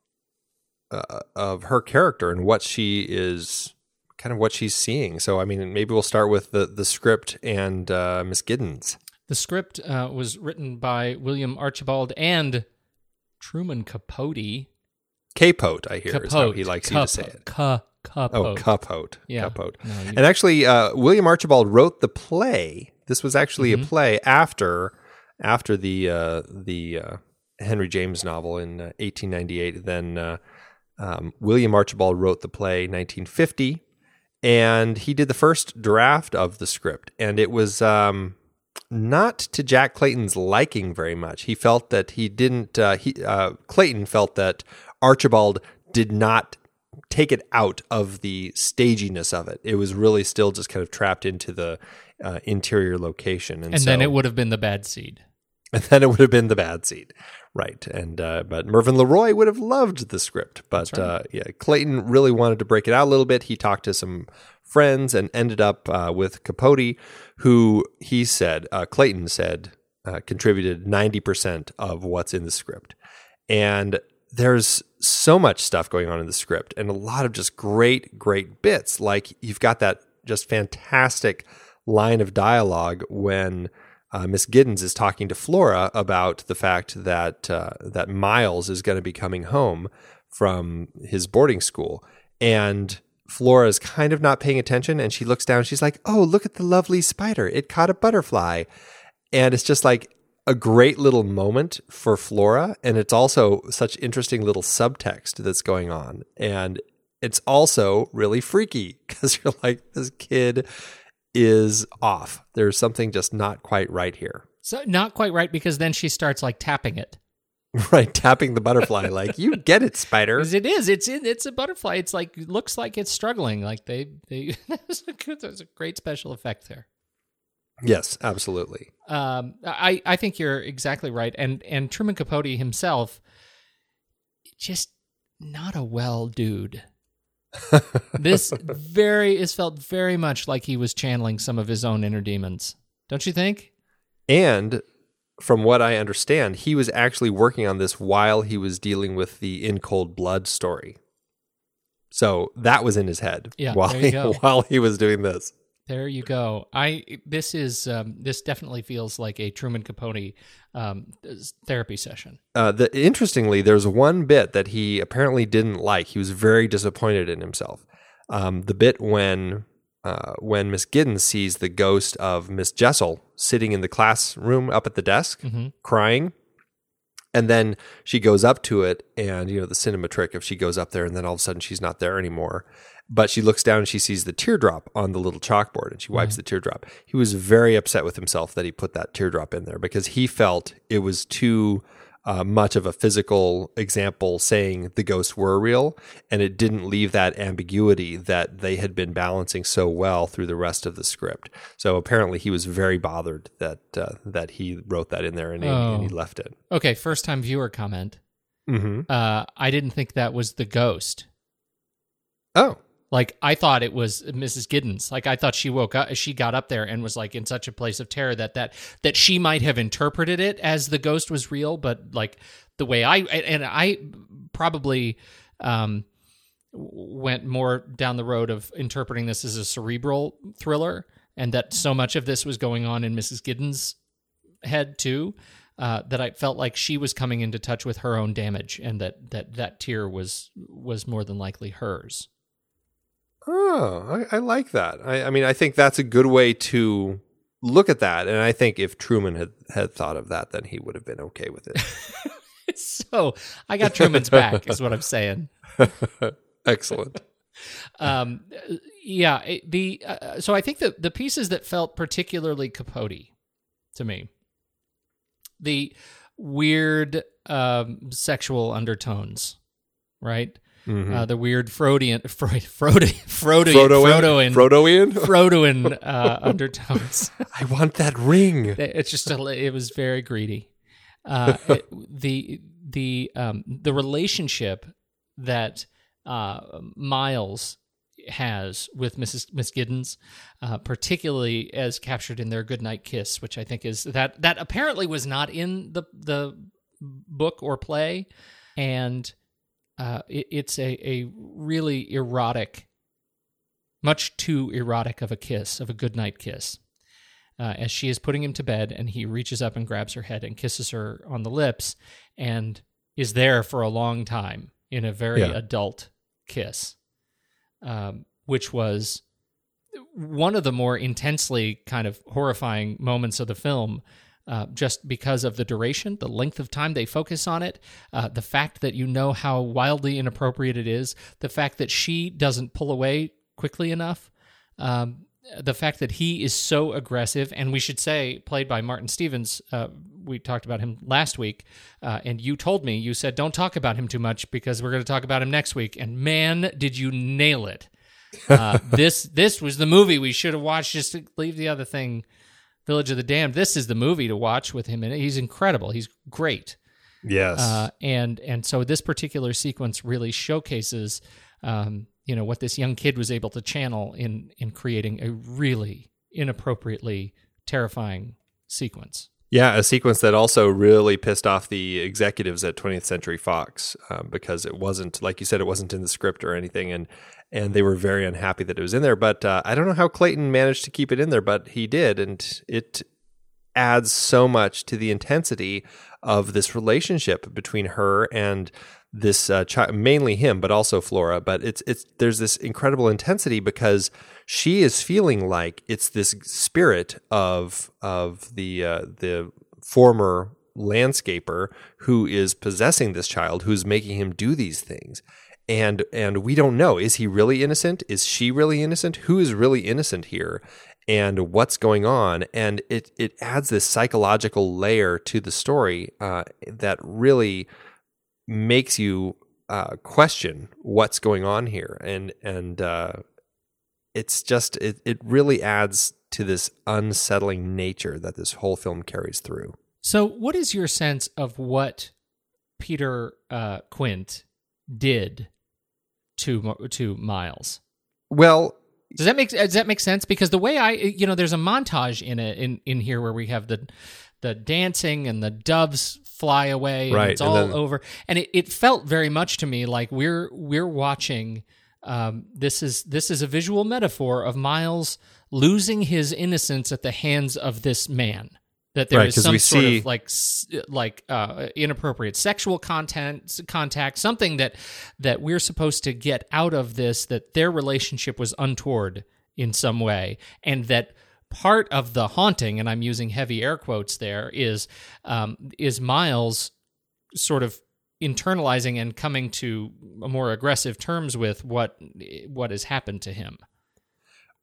uh, of her character and what she is kind of what she's seeing. So, I mean, maybe we'll start with the the script and uh, Miss Giddens. The script uh, was written by William Archibald and Truman Capote. Capote, I hear, Capote. is how he likes you to say it. Ca- Capote. Oh, Capote. Yeah. Capote. No. And actually, uh, William Archibald wrote the play. This was actually mm-hmm. a play after after the uh, the uh, Henry James novel in 1898. Uh, then uh, um, William Archibald wrote the play 1950 and he did the first draft of the script, and it was um, not to Jack Clayton's liking very much. He felt that he didn't. Uh, he uh, Clayton felt that Archibald did not take it out of the staginess of it. It was really still just kind of trapped into the uh, interior location, and, and so, then it would have been the bad seed. And then it would have been the bad seed. Right, and uh, but Mervyn LeRoy would have loved the script, but right. uh, yeah, Clayton really wanted to break it out a little bit. He talked to some friends and ended up uh, with Capote, who he said uh, Clayton said uh, contributed ninety percent of what's in the script, and there's so much stuff going on in the script, and a lot of just great, great bits. Like you've got that just fantastic line of dialogue when uh, Miss Giddens is talking to Flora about the fact that uh, that Miles is going to be coming home from his boarding school, and Flora is kind of not paying attention and she looks down. She's like, Oh, look at the lovely spider. It caught a butterfly. And it's just like a great little moment for Flora. And it's also such interesting little subtext that's going on. And it's also really freaky because you're like, this kid is off. There's something just not quite right here. So not quite right because then she starts like tapping it. Right, tapping the butterfly like you get it, spider. It is. It's in, it's a butterfly. It's like looks like it's struggling. Like they they there's a good a great special effect there. Yes, absolutely. Um, I I think you're exactly right. And and Truman Capote himself, just not a well dude. This very is felt very much like he was channeling some of his own inner demons. Don't you think? And from what I understand, he was actually working on this while he was dealing with the in cold blood story. So that was in his head Yeah, while he, while he was doing this. There you go. I this is um, this definitely feels like a Truman Capote um, therapy session. Uh, the, interestingly, there's one bit that he apparently didn't like. He was very disappointed in himself. Um, the bit when uh, when Miss Giddens sees the ghost of Miss Jessel sitting in the classroom up at the desk, crying, and then she goes up to it, and you know the cinema trick if she goes up there, and then all of a sudden she's not there anymore. But she looks down and she sees the teardrop on the little chalkboard, and she wipes the teardrop. He was very upset with himself that he put that teardrop in there because he felt it was too uh, much of a physical example saying the ghosts were real, and it didn't leave that ambiguity that they had been balancing so well through the rest of the script. So apparently, he was very bothered that uh, that he wrote that in there and, he, and he Oh. left it. Okay, first time viewer comment. Mm-hmm. Uh, I didn't think that was the ghost. Oh, Like I thought it was Mrs. Giddens. Like I thought she woke up, she got up there and was like in such a place of terror that that that she might have interpreted it as the ghost was real, but like the way I and I probably um, went more down the road of interpreting this as a cerebral thriller, and that so much of this was going on in Mrs. Giddens' head too. Uh, that I felt like she was coming into touch with her own damage, and that that that tear was was more than likely hers. Oh, I, I like that. I, I mean, I think that's a good way to look at that. And I think if Truman had, had thought of that, then he would have been okay with it. so I got Truman's back, is what I'm saying. Excellent. Um, yeah, it- the uh, so I think the the pieces that felt particularly Capote to me, the weird um, sexual undertones, right? Mhm. Uh, the weird Freudian, Freud, Freud, Freudian, Frodoian? Frodoian, Frodoian? Frodoan uh, undertones. I want that ring. it's just a, it was very greedy. Uh, it, the the um, the relationship that uh, Miles has with Mrs. Miss Giddens, uh, particularly as captured in their goodnight kiss, which I think is that that apparently was not in the the book or play, and uh, it, it's a a really erotic, much too erotic of a kiss of a goodnight kiss uh, as she is putting him to bed, and he reaches up and grabs her head and kisses her on the lips, and is there for a long time in a very Yeah. adult kiss, um, which was one of the more intensely kind of horrifying moments of the film. Uh, just because of the duration, the length of time they focus on it, uh, the fact that you know how wildly inappropriate it is, the fact that she doesn't pull away quickly enough, um, the fact that he is so aggressive, and we should say, played by Martin Stephens. Uh, we talked about him last week, uh, and you told me you said don't talk about him too much because we're going to talk about him next week. And man, did you nail it! Uh, this this was the movie we should have watched. Just to leave the other thing, Village of the Damned. This is the movie to watch with him in it. He's incredible. He's great. Yes. Uh, and and so this particular sequence really showcases, um, you know, what this young kid was able to channel in in creating a really inappropriately terrifying sequence. Yeah, a sequence that also really pissed off the executives at 20th Century Fox um, because it wasn't, like you said, it wasn't in the script or anything, and and they were very unhappy that it was in there. But uh, I don't know how Clayton managed to keep it in there, but he did, and it adds so much to the intensity of this relationship between her and this uh, chi- mainly him, but also Flora. But it's it's there's this incredible intensity because she is feeling like it's this spirit of of the uh, the former landscaper who is possessing this child, who's making him do these things. And and we don't know is he really innocent? Is she really innocent? Who is really innocent here? And what's going on? And it it adds this psychological layer to the story uh, that really makes you uh, question what's going on here. And and uh, it's just it it really adds to this unsettling nature that this whole film carries through. So, what is your sense of what Peter uh, Quint did to to Miles? Well, does that make does that make sense? Because the way I you know, there's a montage in it in in here where we have the the dancing and the doves fly away and Right, it's and all then- over, and it, it felt very much to me like we're we're watching. Um, this is this is a visual metaphor of Miles losing his innocence at the hands of this man. That there Right, is some sort see- of like like uh, inappropriate sexual content contact, something that that we're supposed to get out of this. That their relationship was untoward in some way, and that part of the haunting, and I'm using heavy air quotes there, is um, is Miles sort of internalizing and coming to more aggressive terms with what what has happened to him.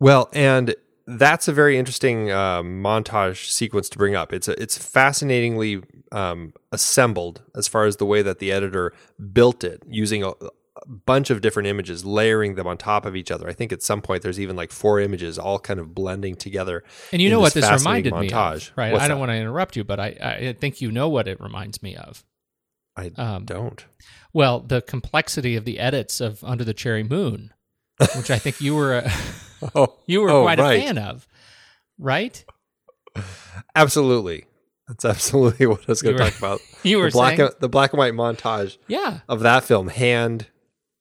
Well, and that's a very interesting uh, montage sequence to bring up. It's a, it's fascinatingly um, assembled as far as the way that the editor built it, using a, a bunch of different images, layering them on top of each other. I think at some point there's even like four images all kind of blending together. And you know what this reminded me montage. of, right? What's I don't that? want to interrupt you, but I, I think you know what it reminds me of. I um, don't. Well, the complexity of the edits of Under the Cherry Moon, which I think you were a, Oh, you were oh, quite right. a fan of, right? Absolutely. That's absolutely what I was going to talk about. you were the black saying- and, the black and white montage Yeah. of that film, hand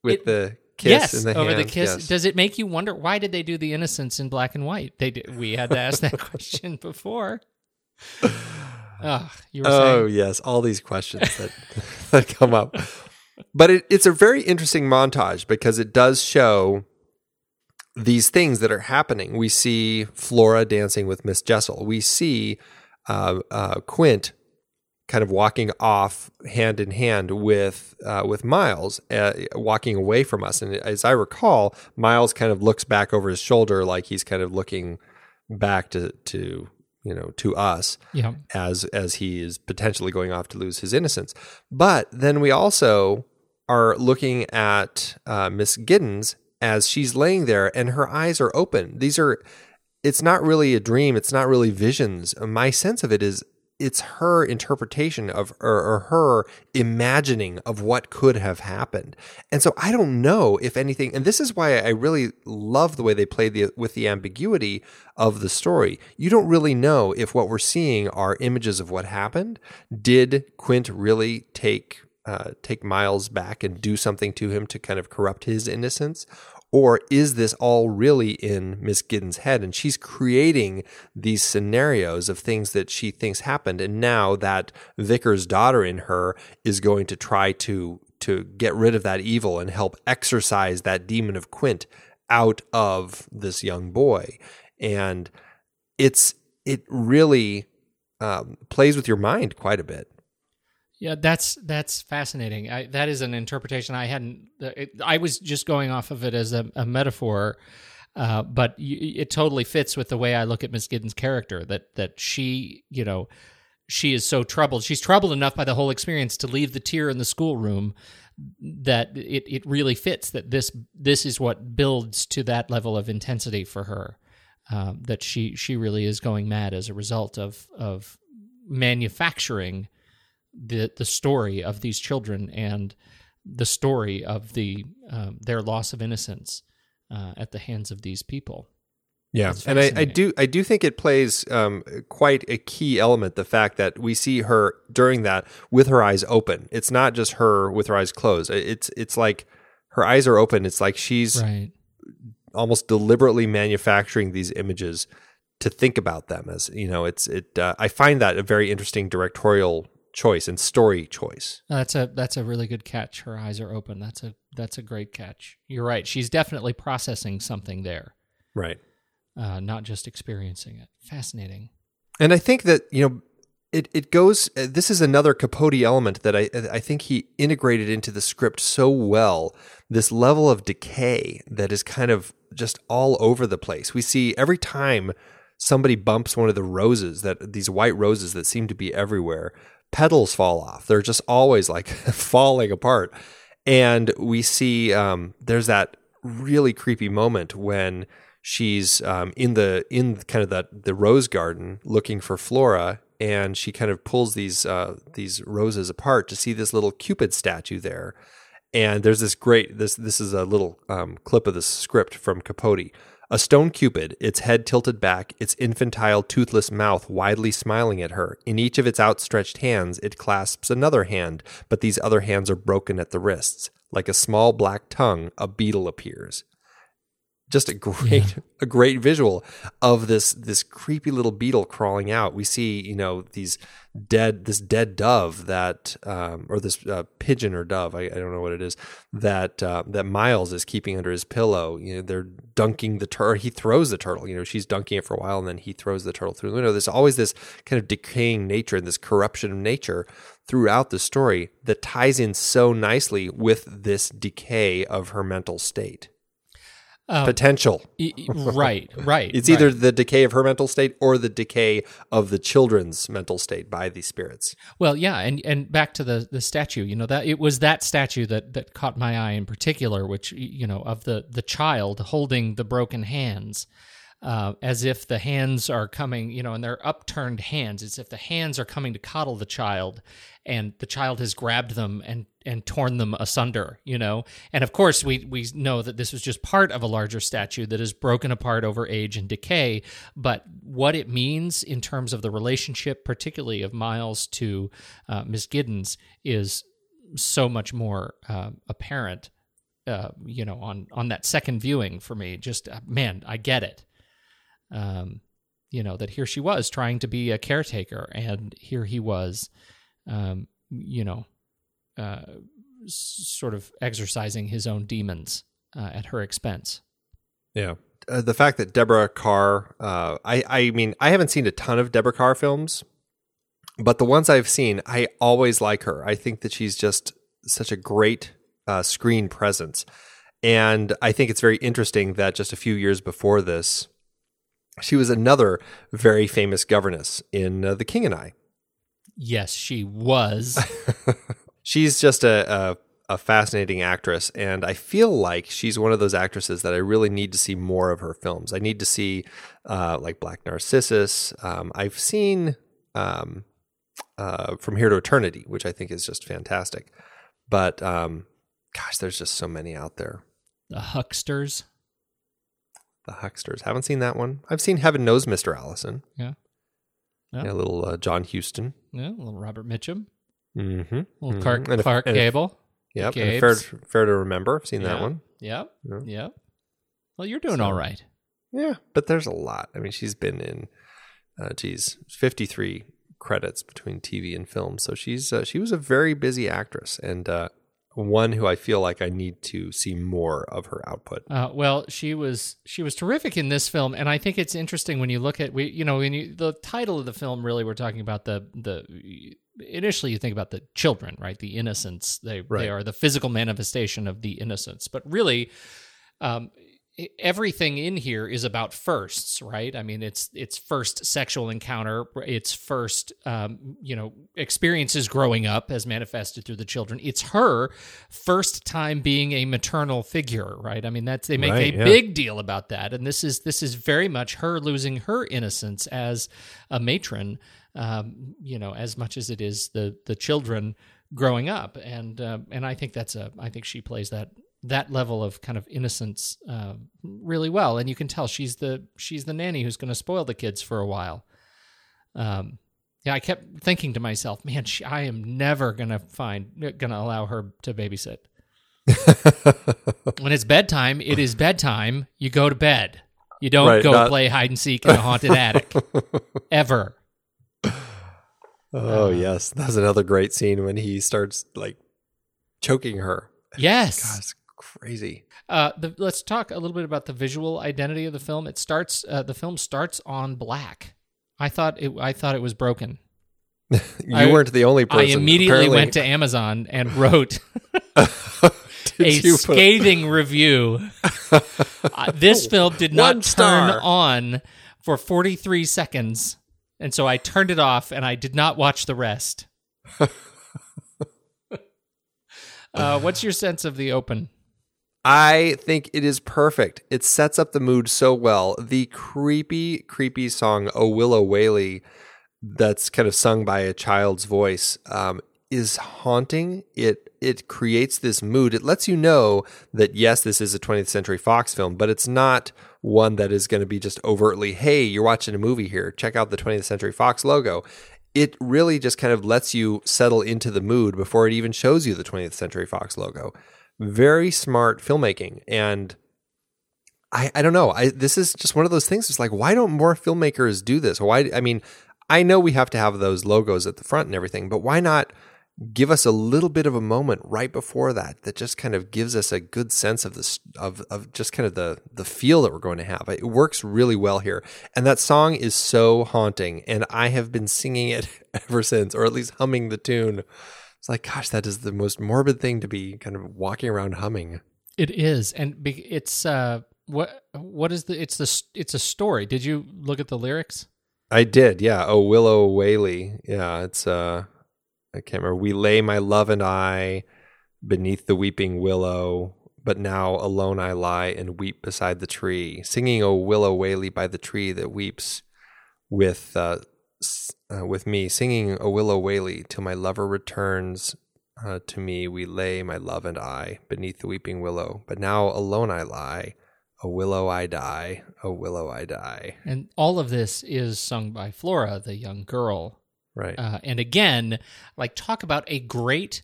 with It- the kiss yes, in the over the kiss. Yes. Does it make you wonder why did they do the Innocents in black and white? They did, we had to ask that question before. Ugh, you were Oh saying yes, all these questions that that come up. But it, it's a very interesting montage because it does show these things that are happening. We see Flora dancing with Miss Jessel. We see uh, uh, Quint kind of walking off hand in hand with uh, with Miles, uh, walking away from us. And as I recall, Miles kind of looks back over his shoulder, like he's kind of looking back to to you know to us yeah. as as he is potentially going off to lose his innocence. But then we also are looking at uh, Miss Giddens as she's laying there and her eyes are open. These are it's not really a dream, it's not really visions. My sense of it is it's her interpretation of or, or her imagining of what could have happened. And so I don't know if anything and this is why I really love the way they play the with the ambiguity of the story. You don't really know if what we're seeing are images of what happened. Did Quint really take uh, take Miles back and do something to him to kind of corrupt his innocence? Or is this all really in Miss Giddens' head and she's creating these scenarios of things that she thinks happened? And now that vicar's daughter in her is going to try to to get rid of that evil and help exorcise that demon of Quint out of this young boy. And it's it really um, plays with your mind quite a bit. Yeah, that's that's fascinating. I, that is an interpretation I hadn't. It, I was just going off of it as a, a metaphor, uh, but it totally fits with the way I look at Miss Giddens' character. That that she, you know, she is so troubled. She's troubled enough by the whole experience to leave the tear in the schoolroom. That it it really fits. That this this is what builds to that level of intensity for her. Uh, that she she really is going mad as a result of of manufacturing the the story of these children and the story of the um, their loss of innocence uh, at the hands of these people. Yeah, and I, I do I do think it plays um, quite a key element. The fact that we see her during that with her eyes open. It's not just her with her eyes closed. It's it's like her eyes are open. It's like she's Right. almost deliberately manufacturing these images to think about them as you know. It's it. Uh, I find that a very interesting directorial choice and story choice. That's a that's a really good catch. Her eyes are open. That's a that's a great catch. You're right. She's definitely processing something there, Right. uh, not just experiencing it. Fascinating. And I think that you know it it goes. uh, This is another Capote element that I I think he integrated into the script so well. This level of decay that is kind of just all over the place. We see every time somebody bumps one of the roses that these white roses that seem to be everywhere. Petals fall off. They're just always like falling apart. And we see um, there's that really creepy moment when she's um, in the in kind of that the rose garden looking for Flora, and she kind of pulls these uh, these roses apart to see this little Cupid statue there. And there's this great this this is a little um, clip of the script from Capote. A stone cupid, its head tilted back, its infantile, toothless mouth widely smiling at her. In each of its outstretched hands, it clasps another hand, but these other hands are broken at the wrists. Like a small black tongue, a beetle appears. Just a great, a great visual of this this creepy little beetle crawling out. We see, you know, these dead, this dead dove that, um, or this uh, pigeon or dove, I, I don't know what it is, that uh, that Miles is keeping under his pillow. You know, they're dunking the turtle. He throws the turtle. You know, she's dunking it for a while, and then he throws the turtle through the window. There's always this kind of decaying nature and this corruption of nature throughout the story that ties in so nicely with this decay of her mental state. Um, Potential. right, right. It's right. either the decay of her mental state or the decay of the children's mental state by these spirits. Well, yeah, and and back to the the statue. You know that it was that statue that that caught my eye in particular, which you know of the the child holding the broken hands. Uh, as if the hands are coming, you know, and they're upturned hands. It's if the hands are coming to coddle the child, and the child has grabbed them and and torn them asunder, you know. And of course, we we know that this was just part of a larger statue that is broken apart over age and decay. But what it means in terms of the relationship, particularly of Miles to uh, Miss Giddens, is so much more uh, apparent. Uh, you know, on on that second viewing for me, just uh, man, I get it. Um, you know that here she was trying to be a caretaker, and here he was, um, you know, uh, sort of exercising his own demons uh, at her expense. Yeah. Uh, the fact that Deborah Kerr, uh, I, I mean, I haven't seen a ton of Deborah Kerr films, but the ones I've seen, I always like her. I think that she's just such a great uh, screen presence. And I think it's very interesting that just a few years before this, she was another very famous governess in uh, The King and I. Yes, she was. she's just a, a a fascinating actress, and I feel like she's one of those actresses that I really need to see more of her films. I need to see uh, like Black Narcissus. Um, I've seen um, uh, From Here to Eternity, which I think is just fantastic. But um, gosh, there's just so many out there. the Hucksters. The Hucksters. Haven't seen that one. I've seen Heaven Knows Mr. Allison. Yeah. Yeah. Yeah, a little uh, John Huston. Yeah, a little Robert Mitchum. Mm-hmm. Little. Clark, a- Clark a- Gable. Yep. Fair, fair to remember. I've seen that one. Yep. Yeah. Yep. Well, you're doing So- all right. Yeah, but there's a lot. I mean, she's been in, uh, geez, 53 credits between TV and film. So she's uh, she was a very busy actress and uh, one who I feel like I need to see more of her output. Uh, well, she was she was terrific in this film, and I think it's interesting when you look at we you know when you the title of the film really we're talking about the the initially you think about the children right? The innocence they Right. they are the physical manifestation of the innocence, but really. Um, everything in here is about firsts right? I mean it's it's first sexual encounter. It's first um, you know experiences growing up as manifested through the children. It's her first time being a maternal figure right? I mean that's they make Right, a yeah. big deal about that. And this is this is very much her losing her innocence as a matron um, you know as much as it is the the children growing up. And uh, and i think that's a i think she plays that that level of kind of innocence uh, really well. And you can tell she's the she's the nanny who's going to spoil the kids for a while. Um yeah i kept thinking to myself man she, i am never going to find going to allow her to babysit. When it's bedtime it is bedtime. You go to bed. You don't Right, go not- play hide and seek in a haunted attic. Ever Oh yes, that's another great scene when he starts like choking her. Yes. God, crazy. Uh, the, let's talk a little bit about the visual identity of the film. It starts. Uh, the film starts on black. I thought it. I thought it was broken. You I- weren't the only person. I immediately Apparently- went to Amazon and wrote a scathing review. Uh, this film did not turn on for 43 seconds, and so I turned it off and I did not watch the rest. uh, what's your sense of the open? I think it is perfect. It sets up the mood so well. The creepy, creepy song "Oh Willow Waly," that's kind of sung by a child's voice, um, is haunting. It it creates this mood. It lets you know that yes, this is a 20th Century Fox film, but it's not one that is going to be just overtly, "Hey, you're watching a movie here. Check out the 20th Century Fox logo." It really just kind of lets you settle into the mood before it even shows you the 20th Century Fox logo very smart filmmaking and I, I don't know I this is just one of those things it's like why don't more filmmakers do this why I mean I know we have to have those logos at the front and everything but why not give us a little bit of a moment right before that that just kind of gives us a good sense of this of, of just kind of the the feel that we're going to have it works really well here and that song is so haunting and I have been singing it ever since or at least humming the tune it's like, gosh, that is the most morbid thing to be kind of walking around humming. It is, and be- it's uh, what what is the? It's the it's a story. Did you look at the lyrics? I did, yeah. Oh, Willow Waly. Yeah, it's, uh, I can't remember. We lay my love and I beneath the weeping willow, but now alone I lie and weep beside the tree, singing Oh, Willow Waly by the tree that weeps with, uh, uh, with me, singing O Willow Waly till my lover returns uh, to me. We lay my love and I beneath the weeping willow, but now alone I lie. A willow I die, a willow I die. And all of this is sung by Flora, the young girl. Right. Uh, and again, like talk about a great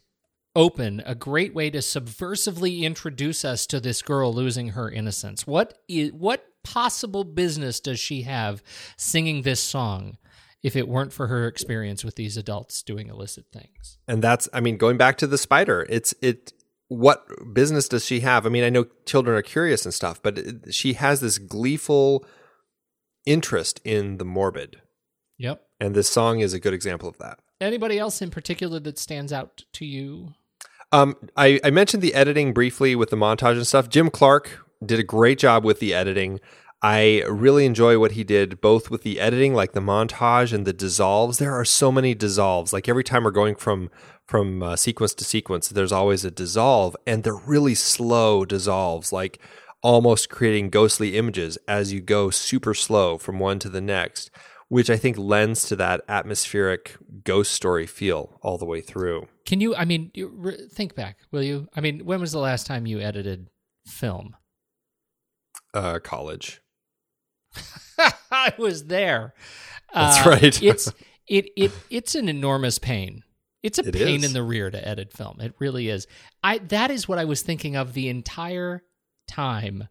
open, a great way to subversively introduce us to this girl losing her innocence. What is what possible business does she have singing this song if it weren't for her experience with these adults doing illicit things? and that's i mean going back to the spider it's it what business does she have i mean i know children are curious and stuff but it, she has this gleeful interest in the morbid. And this song is a good example of that Anybody else in particular that stands out to you? um, I, I mentioned the editing briefly with the montage and stuff jim clark did a great job with the editing I really enjoy what he did both with the editing, like the montage and the dissolves. There are so many dissolves. Like every time we're going from from uh, sequence to sequence, there's always a dissolve, and they're really slow dissolves, like almost creating ghostly images as you go super slow from one to the next, which I think lends to that atmospheric ghost story feel all the way through. Can you? I mean, think back, will you? I mean, when was the last time you edited film? Uh, college. I was there. That's Uh, right. it's it it it's an enormous pain. It's a It pain is. in the rear to edit film. It really is. I that is what I was thinking of the entire time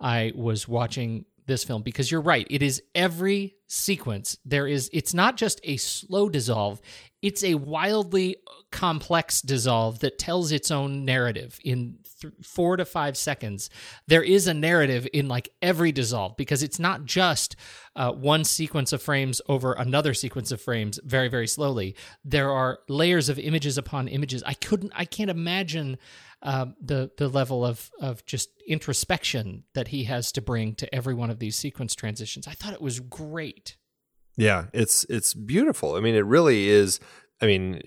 I was watching this film because you're right. It is every sequence. There is it's not just a slow dissolve, it's a wildly complex dissolve that tells its own narrative in th- 4 to 5 seconds. There is a narrative in like every dissolve because it's not just uh, one sequence of frames over another sequence of frames very very slowly. There are layers of images upon images. I couldn't I can't imagine um, the the level of of just introspection that he has to bring to every one of these sequence transitions. I thought it was great. Yeah, it's it's beautiful. I mean, it really is. I mean,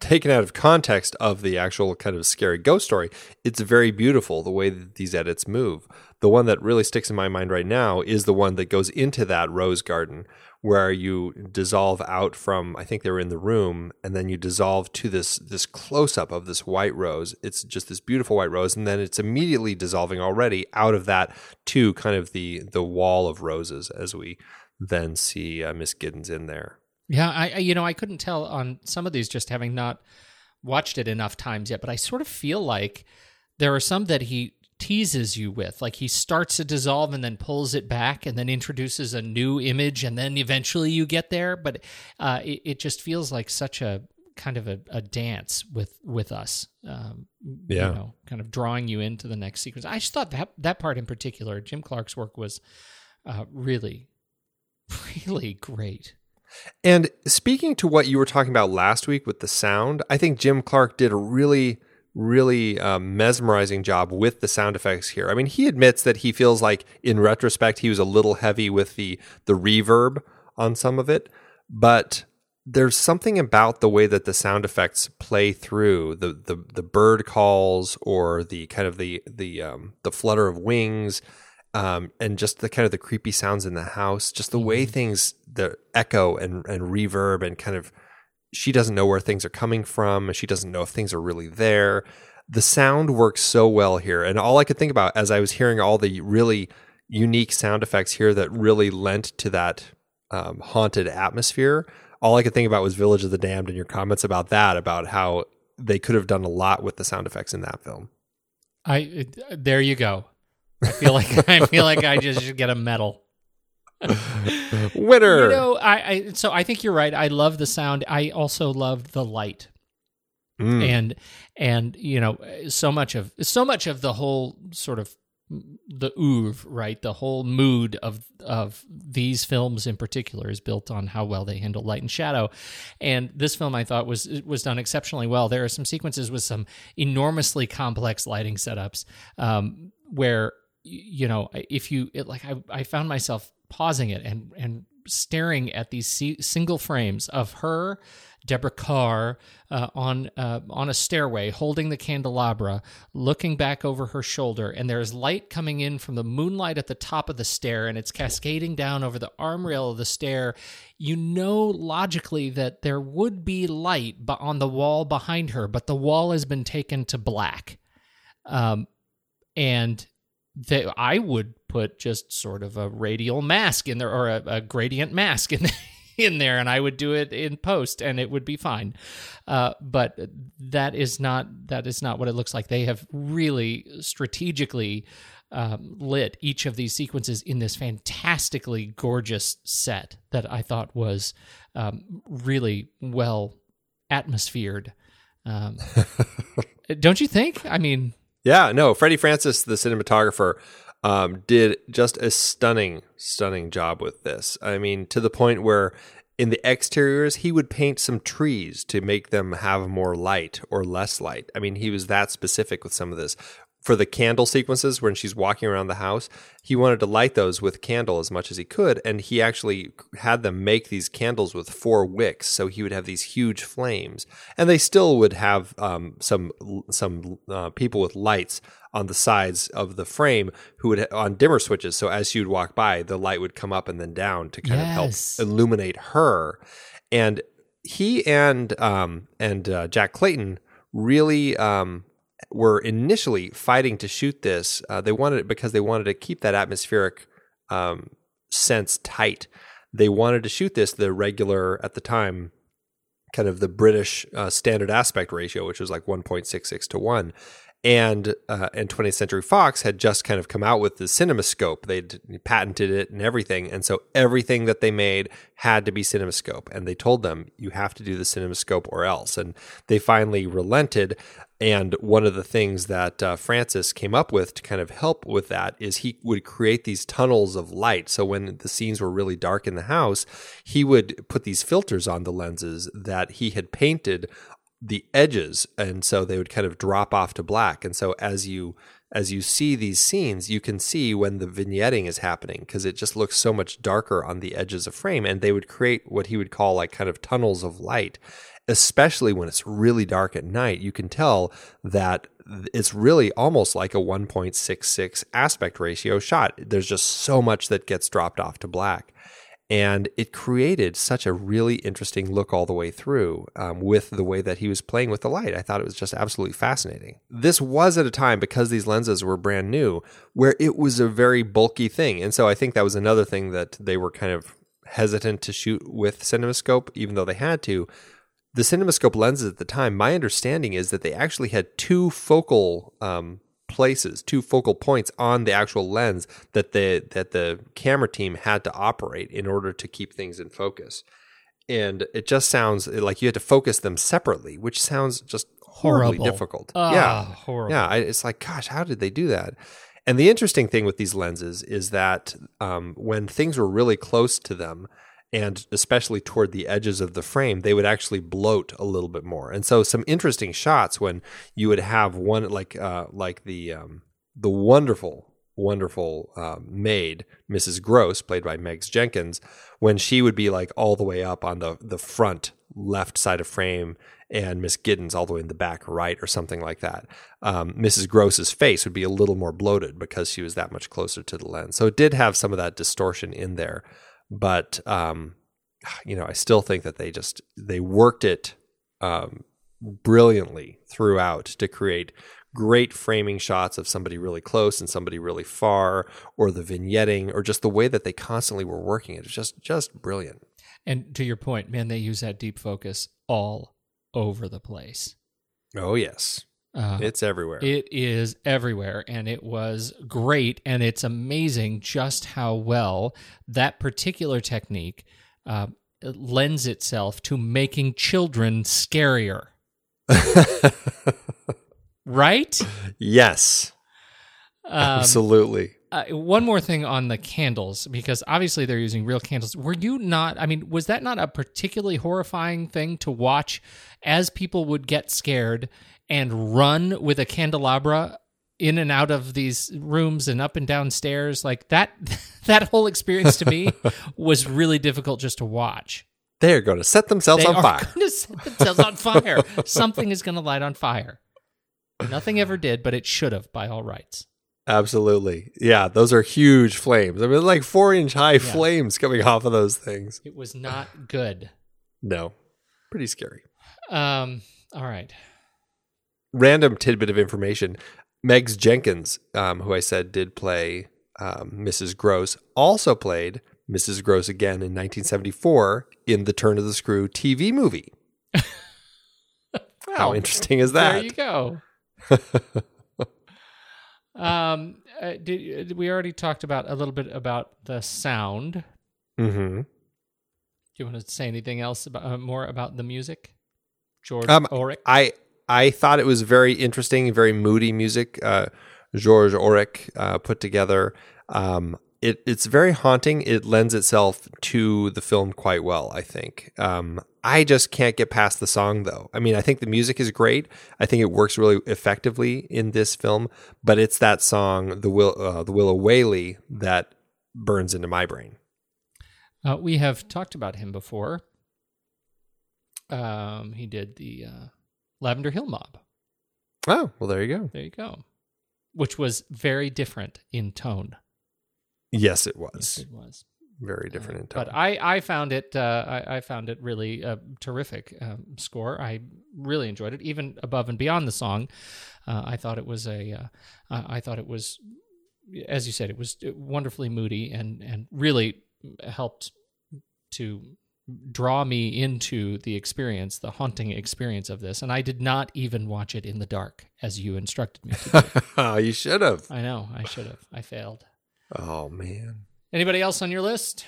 taken out of context of the actual kind of scary ghost story, it's very beautiful the way that these edits move. The one that really sticks in my mind right now is the one that goes into that rose garden where you dissolve out from I think they were in the room and then you dissolve to this this close up of this white rose. It's just this beautiful white rose and then it's immediately dissolving already out of that to kind of the the wall of roses as we then see uh, Miss Giddens in there. Yeah, I, you know I couldn't tell on some of these just having not watched it enough times yet, but I sort of feel like there are some that he teases you with. Like he starts to dissolve and then pulls it back and then introduces a new image and then eventually you get there. But uh, it, it just feels like such a kind of a, a dance with with us. Um, Yeah. You know, kind of drawing you into the next sequence. I just thought that that part in particular, Jim Clark's work was uh, really, really great. And speaking to what you were talking about last week with the sound, I think Jim Clark did a really, really um, mesmerizing job with the sound effects here. I mean, he admits that he feels like, in retrospect, he was a little heavy with the the reverb on some of it, but there's something about the way that the sound effects play through the the, the bird calls or the kind of the the um, the flutter of wings um, and just the kind of the creepy sounds in the house, just the way things, the echo and, and reverb, and kind of she doesn't know where things are coming from. and She doesn't know if things are really there. The sound works so well here. And all I could think about as I was hearing all the really unique sound effects here that really lent to that um, haunted atmosphere, all I could think about was Village of the Damned and your comments about that, about how they could have done a lot with the sound effects in that film. I there you go. I feel like I feel like I just should get a medal. Winner! You know, I, I so I think you're right. I love the sound. I also love the light. Mm. And and you know, so much of so much of the whole sort of the oeuvre, right? The whole mood of of these films in particular is built on how well they handle light and shadow. And this film I thought was was done exceptionally well. There are some sequences with some enormously complex lighting setups um, where you know if you it, like I, I found myself pausing it and and staring at these si- single frames of her Deborah Kerr uh, on uh, on a stairway, holding the candelabra, looking back over her shoulder, and there's light coming in from the moonlight at the top of the stair, and it's cascading down over the arm rail of the stair. You know logically that there would be light on the wall behind her, but the wall has been taken to black, um, and that I would put just sort of a radial mask in there or a, a gradient mask in in there, and I would do it in post, and it would be fine. Uh, but that is not that is not what it looks like. They have really strategically um, lit each of these sequences in this fantastically gorgeous set that I thought was um, really well atmosphered. Um, don't you think? I mean, Yeah, no, Freddie Francis, the cinematographer, um, did just a stunning, stunning job with this. I mean, to the point where in the exteriors, he would paint some trees to make them have more light or less light. I mean, he was that specific with some of this. For the candle sequences when she's walking around the house, he wanted to light those with candle as much as he could. And he actually had them make these candles with four wicks. So he would have these huge flames. And they still would have um, some, some uh, people with lights on the sides of the frame who would on dimmer switches. So as she would walk by, the light would come up and then down to kind Yes. of help illuminate her. And he and um, and uh, Jack Clayton really um, were initially fighting to shoot this. Uh, they wanted it because they wanted to keep that atmospheric um, sense tight. They wanted to shoot this the regular at the time kind of the British uh, standard aspect ratio, which was like 1.66 to 1. And uh, and 20th Century Fox had just kind of come out with the CinemaScope. They'd patented it and everything, and so everything that they made had to be CinemaScope. And they told them you have to do the CinemaScope or else. And they finally relented. And one of the things that uh, Francis came up with to kind of help with that is he would create these tunnels of light. So when the scenes were really dark in the house, he would put these filters on the lenses that he had painted the edges. And so they would kind of drop off to black. And so as you as you see these scenes you can see when the vignetting is happening because it just looks so much darker on the edges of frame. And they would create what he would call like kind of tunnels of light especially when it's really dark at night you can tell that it's really almost like a 1.66 aspect ratio shot there's just so much that gets dropped off to black and it created such a really interesting look all the way through um, with the way that he was playing with the light. I thought it was just absolutely fascinating. This was at a time because these lenses were brand new where it was a very bulky thing. And so I think that was another thing that they were kind of hesitant to shoot with CinemaScope, even though they had to. The CinemaScope lenses at the time, my understanding is that they actually had two focal um, places, two focal points on the actual lens that the that the camera team had to operate in order to keep things in focus. And it just sounds like you had to focus them separately, which sounds just horribly Horrible. difficult. Ah, yeah, horrible. yeah. I, it's like, gosh, how did they do that? And the interesting thing with these lenses is that um, when things were really close to them, and especially toward the edges of the frame, they would actually bloat a little bit more. And so, some interesting shots when you would have one like uh, like the um, the wonderful wonderful um, maid, Mrs. Gross, played by Megs Jenkins, when she would be like all the way up on the the front left side of frame and Miss Giddens all the way in the back right or something like that. Um, Mrs. Gross's face would be a little more bloated because she was that much closer to the lens. So it did have some of that distortion in there, but um, you know, I still think that they just they worked it um, brilliantly throughout to create great framing shots of somebody really close and somebody really far, or the vignetting, or just the way that they constantly were working it. It's just just brilliant. And to your point, man, they use that deep focus all over the place. Oh yes, Uh, it's everywhere. It is everywhere, and it was great. And it's amazing just how well that particular technique uh, lends itself to making children scarier. right? yes, Um, absolutely. uh, one more thing on the candles, because obviously they're using real candles. Were you not? I mean, was that not a particularly horrifying thing to watch as people would get scared and run with a candelabra in and out of these rooms and up and down stairs? Like that, that whole experience to me was really difficult just to watch. They are going to set themselves They on are fire. going to set themselves on fire. Something is going to light on fire. Nothing ever did, but it should have by all rights. Absolutely. Yeah, those are huge flames. I mean, like four inch high flames coming off of those things. It was not good. No, pretty scary. Um. All right. Random tidbit of information Megs Jenkins, um, who I said did play um, Mrs. Gross, also played Mrs. Gross again in 1974 in the Turn of the Screw TV movie. How interesting is that? There you go. um. uh, did, we already talked about a little bit about the sound. hmm Do you want to say anything else about uh, more about the music, George Um, Auric? I I thought it was very interesting, very moody music. Uh, George Auric uh, put together. Um, it, it's very haunting. It lends itself to the film quite well, I think. Um, I just can't get past the song, though. I mean, I think the music is great. I think it works really effectively in this film, but it's that song, the Will, uh, the Willow Waly, that burns into my brain. Uh, we have talked about him before. Um, he did the uh, Lavender Hill Mob. Oh, well, there you go. There you go. Which was very different in tone. Yes, it Yes, was it was. very different in tone. But I, I found it uh, I, I found it really a terrific um, score. I really enjoyed it, even above and beyond the song. Uh, I thought it was a uh, I thought it was, as you said, it was wonderfully moody and and really helped to draw me into the experience, the haunting experience of this. And I did not even watch it in the dark, as you instructed me to you should have. I know I should have. I failed. Oh man. Anybody else on your list?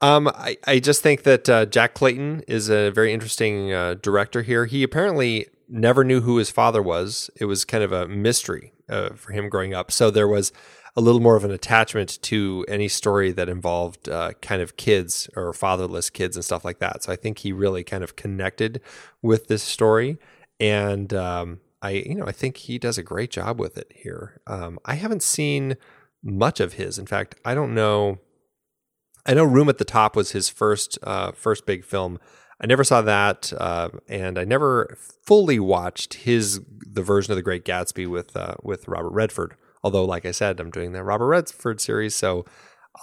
Um, I, I just think that uh, Jack Clayton is a very interesting uh, director here. He apparently never knew who his father was. It was kind of a mystery uh, for him growing up. So there was a little more of an attachment to any story that involved uh, kind of kids or fatherless kids and stuff like that. So I think he really kind of connected with this story, and um, I, you know, I think he does a great job with it here. Um, I haven't seen much of his. In fact, I don't know. I know Room at the Top was his first uh, first big film. I never saw that, uh, and I never fully watched his the version of The Great Gatsby with uh, with Robert Redford. Although, like I said, I'm doing the Robert Redford series, so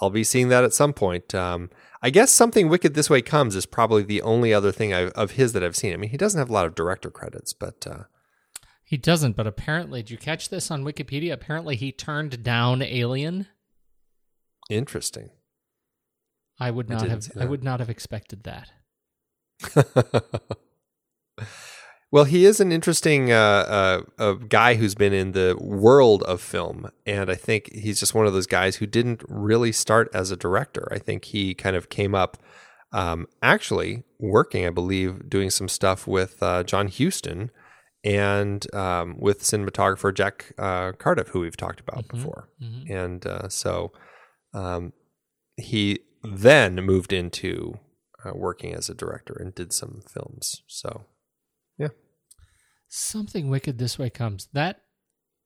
I'll be seeing that at some point. Um, I guess something Wicked This Way Comes is probably the only other thing I've, of his that I've seen. I mean, he doesn't have a lot of director credits, but uh, He doesn't, but apparently, did you catch this on Wikipedia? Apparently, he turned down Alien. interesting. I would not didn't have. I would not have expected that. Well, he is an interesting uh, uh, a guy who's been in the world of film, and I think he's just one of those guys who didn't really start as a director. I think he kind of came up, um, actually working, I believe, doing some stuff with uh, John Huston and um, with cinematographer Jack uh, Cardiff, who we've talked about before, and uh, so um, he then moved into uh, working as a director and did some films. So. Something wicked this way comes. That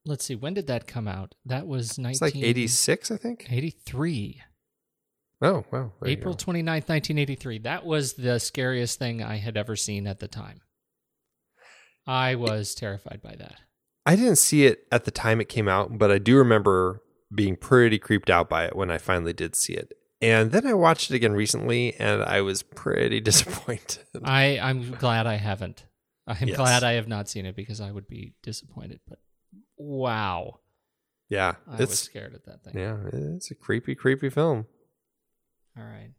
let's see, when did that come out? That was It's like 86, I think. 83. Oh, wow. There April go. 29th, 1983. That was the scariest thing I had ever seen at the time. I was terrified by that. I didn't see it at the time it came out, but I do remember being pretty creeped out by it when I finally did see it. And then I watched it again recently and I was pretty disappointed. I, I'm glad I haven't. I'm Yes. glad I have not seen it because I would be disappointed. But wow, yeah. I was scared at that thing. yeah, it's a creepy, creepy film. All right.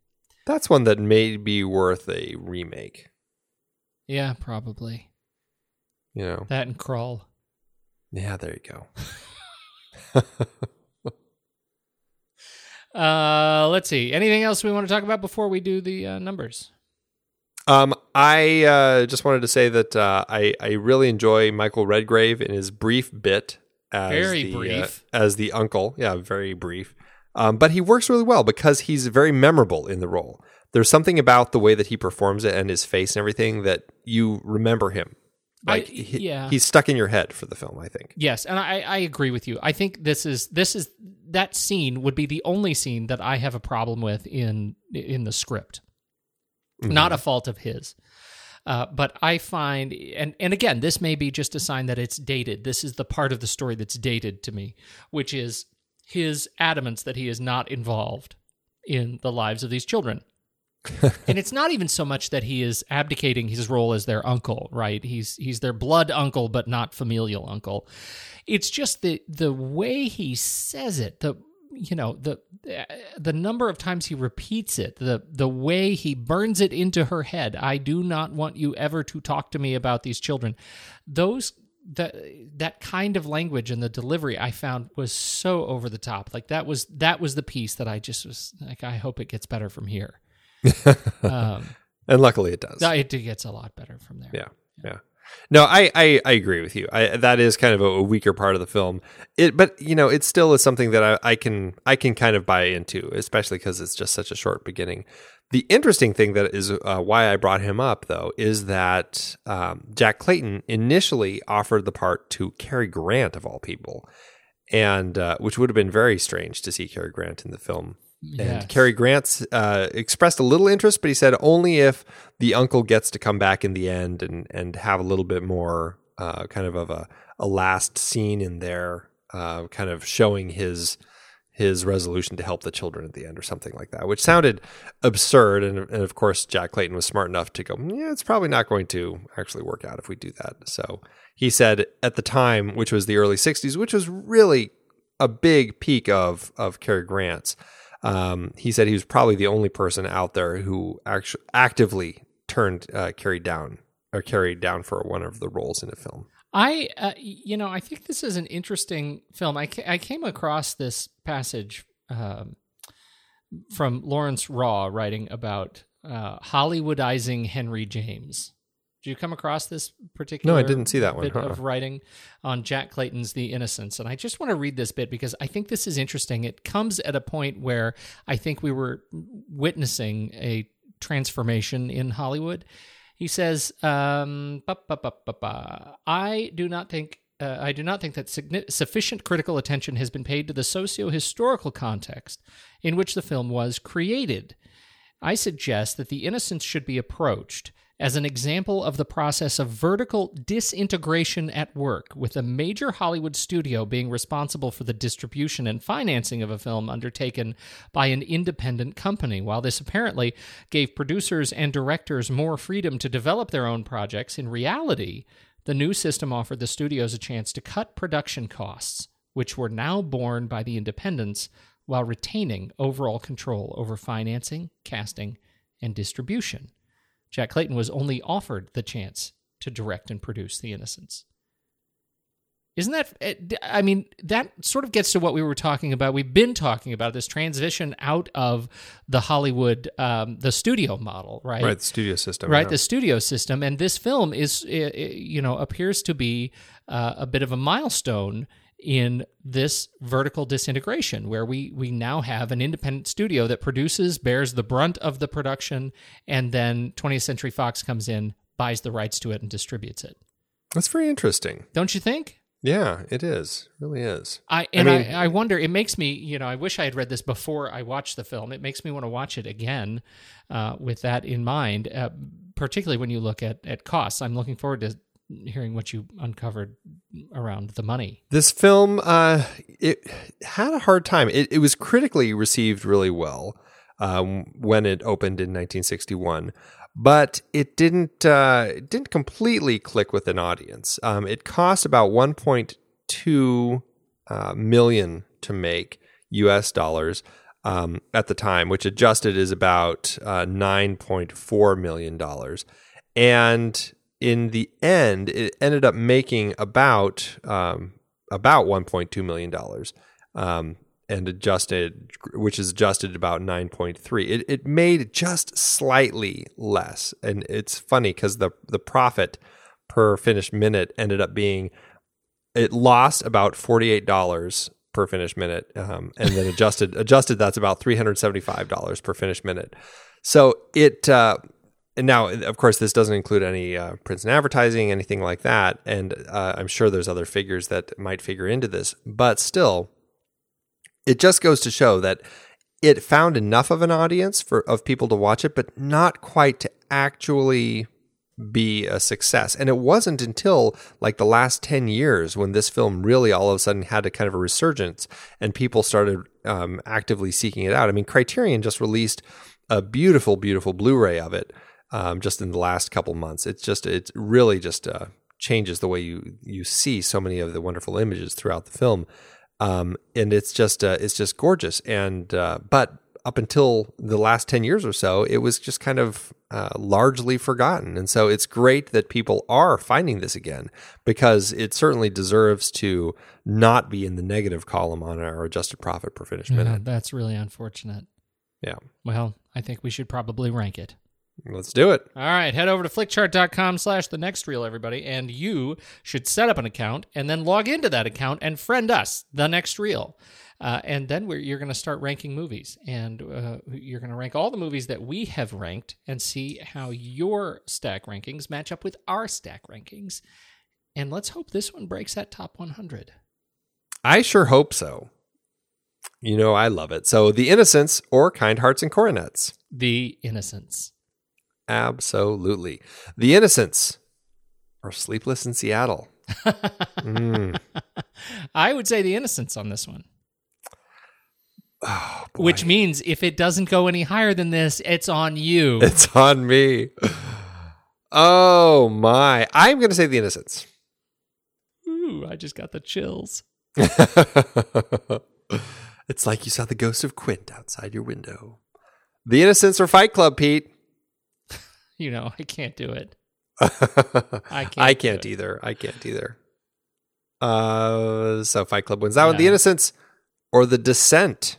That's one that may be worth a remake. Yeah, probably. You know. That and Crawl. Yeah, there you go. Uh, let's see. Anything else we want to talk about before we do the uh, numbers? Um, I uh, just wanted to say that uh, I I really enjoy Michael Redgrave in his brief bit as Very the, uh, brief. as the uncle. Yeah, very brief. Um, but he works really well because he's very memorable in the role. There's something about the way that he performs it and his face and everything that you remember him. I- Like he- yeah. he's stuck in your head for the film. I think. Yes, and I, I agree with you. I think this is this is that scene would be the only scene that I have a problem with in in the script. Not a fault of his. Uh, but I find, and, and again, this may be just a sign that it's dated. This is the part of the story that's dated to me, which is his adamance that he is not involved in the lives of these children. and it's not even so much that he is abdicating his role as their uncle, right? He's he's their blood uncle, but not familial uncle. It's just the the way he says it, the you know the the number of times he repeats it, the the way he burns it into her head. I do not want you ever to talk to me about these children. Those that that kind of language and the delivery I found was so over the top. Like that was that was the piece that I just was like, I hope it gets better from here. um, And luckily, it does. it gets a lot better from there. Yeah, yeah. No, I, I, I agree with you. I, that is kind of a, a weaker part of the film. It, but you know, it still is something that I, I can I can kind of buy into, especially because it's just such a short beginning. The interesting thing that is uh, why I brought him up, though, is that um, Jack Clayton initially offered the part to Cary Grant of all people, and uh, which would have been very strange to see Cary Grant in the film. Yes. And Cary Grant uh, expressed a little interest, but he said only if the uncle gets to come back in the end and and have a little bit more uh, kind of of a, a last scene in there, uh, kind of showing his his resolution to help the children at the end or something like that, which sounded absurd. And, and of course, Jack Clayton was smart enough to go, yeah, it's probably not going to actually work out if we do that. So he said at the time, which was the early '60s, which was really a big peak of of Cary Grant's. Um, he said he was probably the only person out there who actually actively turned uh, Cary down or carried down for one of the roles in a film. I, uh, you know, I think this is an interesting film. I, ca- I came across this passage um, from Laurence Raw writing about uh, Hollywoodizing Henry James. Did you come across this particular? No, I didn't see that one, Bit huh. of writing on Jack Clayton's The Innocents, and I just want to read this bit because I think this is interesting. It comes at a point where I think we were witnessing a transformation in Hollywood. He says, um. "I do not think." Uh, I do not think that signi- sufficient critical attention has been paid to the socio historical context in which the film was created. I suggest that The Innocents should be approached as an example of the process of vertical disintegration at work, with a major Hollywood studio being responsible for the distribution and financing of a film undertaken by an independent company. While this apparently gave producers and directors more freedom to develop their own projects, in reality, the new system offered the studios a chance to cut production costs, which were now borne by the independents while retaining overall control over financing, casting, and distribution. Jack Clayton was only offered the chance to direct and produce The Innocents. Isn't that? eh, I mean, that sort of gets to what we were talking about. We've been talking about this transition out of the Hollywood, um, the studio model, right? Right, the studio system. right the studio system and this film is uh, uh, you know appears to be uh, a bit of a milestone in this vertical disintegration where we we now have an independent studio that produces bears the brunt of the production and then 20th century fox comes in buys the rights to it and distributes it That's very interesting. don't you think Yeah, it is. It really is. I and I, mean- I, wonder. It makes me, you know, I wish I had read this before I watched the film. It makes me want to watch it again uh, with that in mind. Uh, particularly when you look at at costs. I'm looking forward to hearing what you uncovered around the money. This film, uh, it had a hard time. It, it was critically received really well um, when it opened in 1961, but it didn't uh, it didn't completely click with an audience. Um, it cost about 1.2 uh, million to make U.S. dollars um, at the time, which adjusted is about uh, 9.4 million dollars, and in the end, it ended up making about um, about 1.2 million dollars, um, and adjusted, which is adjusted about 9.3. It it made just slightly less, and it's funny because the the profit per finished minute ended up being it lost about forty eight dollars per finished minute, um, and then adjusted adjusted that's about three hundred seventy five dollars per finished minute. So it uh, and now of course this doesn't include any uh, prints and advertising, anything like that, and uh, I'm sure there's other figures that might figure into this, but still, it just goes to show that it found enough of an audience for of people to watch it, but not quite to actually be a success. And it wasn't until like the last 10 years when this film really all of a sudden had a kind of a resurgence and people started um, actively seeking it out. I mean, Criterion just released a beautiful, beautiful Blu ray of it um, just in the last couple months. It's just, it really just uh, changes the way you, you see so many of the wonderful images throughout the film. Um, and it's just, uh, it's just gorgeous. And, uh, but up until the last 10 years or so, it was just kind of uh, largely forgotten. And so it's great that people are finding this again because it certainly deserves to not be in the negative column on our adjusted profit per finished Yeah, minute. that's really unfortunate. Yeah. Well, I think we should probably rank it. Let's do it. All right, head over to flickchart.com slash the next reel, everybody, and you should set up an account and then log into that account and friend us, the next reel. Uh, and then we're, you're going to start ranking movies, and uh, you're going to rank all the movies that we have ranked and see how your stack rankings match up with our stack rankings. And let's hope this one breaks that top 100. I sure hope so. You know, I love it. So, The Innocents or Kind Hearts and Coronets. The Innocents. Absolutely. The Innocents are Sleepless in Seattle. Mm. I would say The Innocents on this one. Oh. Which means if it doesn't go any higher than this, it's on you. It's on me. Oh my. I'm going to say The Innocents. Ooh, I just got the chills. it's like you saw the ghost of Quint outside your window. The Innocents or Fight Club, Pete? You know, I can't do it. I can't I can't either. I can't either. Uh, so Fight Club wins that one. The. Innocents or The Descent?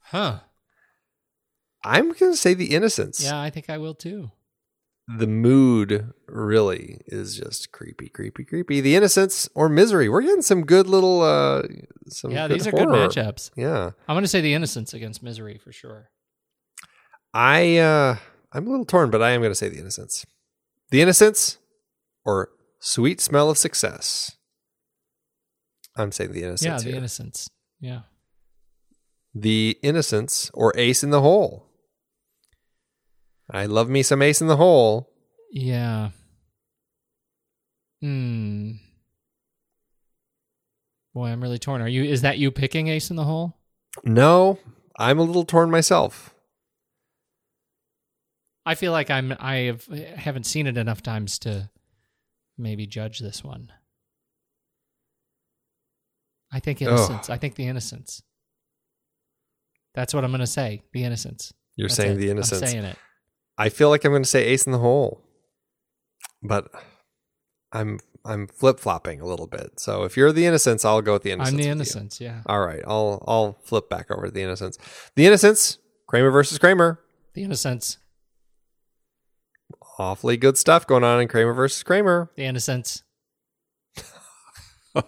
Huh. I'm going to say The Innocents. Yeah, I think I will too. The mood really is just creepy, creepy, creepy. The Innocents or Misery? We're getting some good little. uh some yeah, these are horror. good matchups. Yeah. I'm going to say The Innocents against Misery for sure. I uh I'm a little torn, but I am going to say The Innocents. The Innocents or Sweet Smell of Success. I'm saying The Innocents. yeah, The here. Innocents. Yeah. The Innocents or Ace in the Hole. I love me some Ace in the Hole. Yeah. Hmm. Boy, I'm really torn. Are you? Is that you picking Ace in the Hole? No, I'm a little torn myself. I feel like I'm. I have haven't seen it enough times to maybe judge this one. I think Innocents. I think the Innocents. That's what I'm going to say. The Innocents. You're That's saying it. The Innocents. I'm saying it. I feel like I'm going to say Ace in the Hole. but I'm I'm flip flopping a little bit. So if you're the Innocents, I'll go with the innocents. I'm the with you. Innocents. Yeah, All right, I'll I'll flip back over to the Innocents. The Innocents. Kramer versus Kramer. the Innocents. Awfully good stuff going on in Kramer versus Kramer. The Innocents.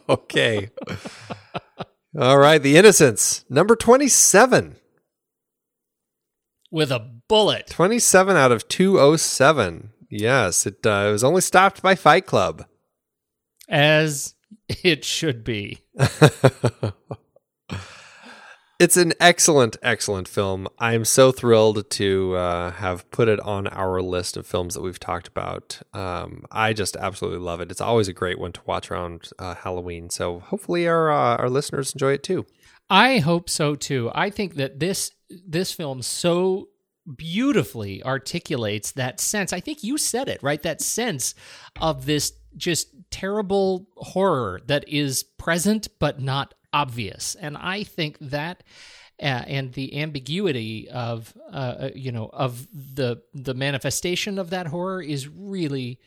Okay. All right, the innocents, number 27. With a bullet. 27 out of 207. Yes, it, uh, it was only stopped by Fight Club. As it should be. It's an excellent, excellent film. I'm so thrilled to uh, have put it on our list of films that we've talked about. Um, I just absolutely love it. It's always a great one to watch around uh, Halloween. So hopefully our uh, our listeners enjoy it too. I hope so too. I think that this this film so beautifully articulates that sense. I think you said it, right? That sense of this just terrible horror that is present but not obvious. And I think that uh, and the ambiguity of uh, you know of the the manifestation of that horror is really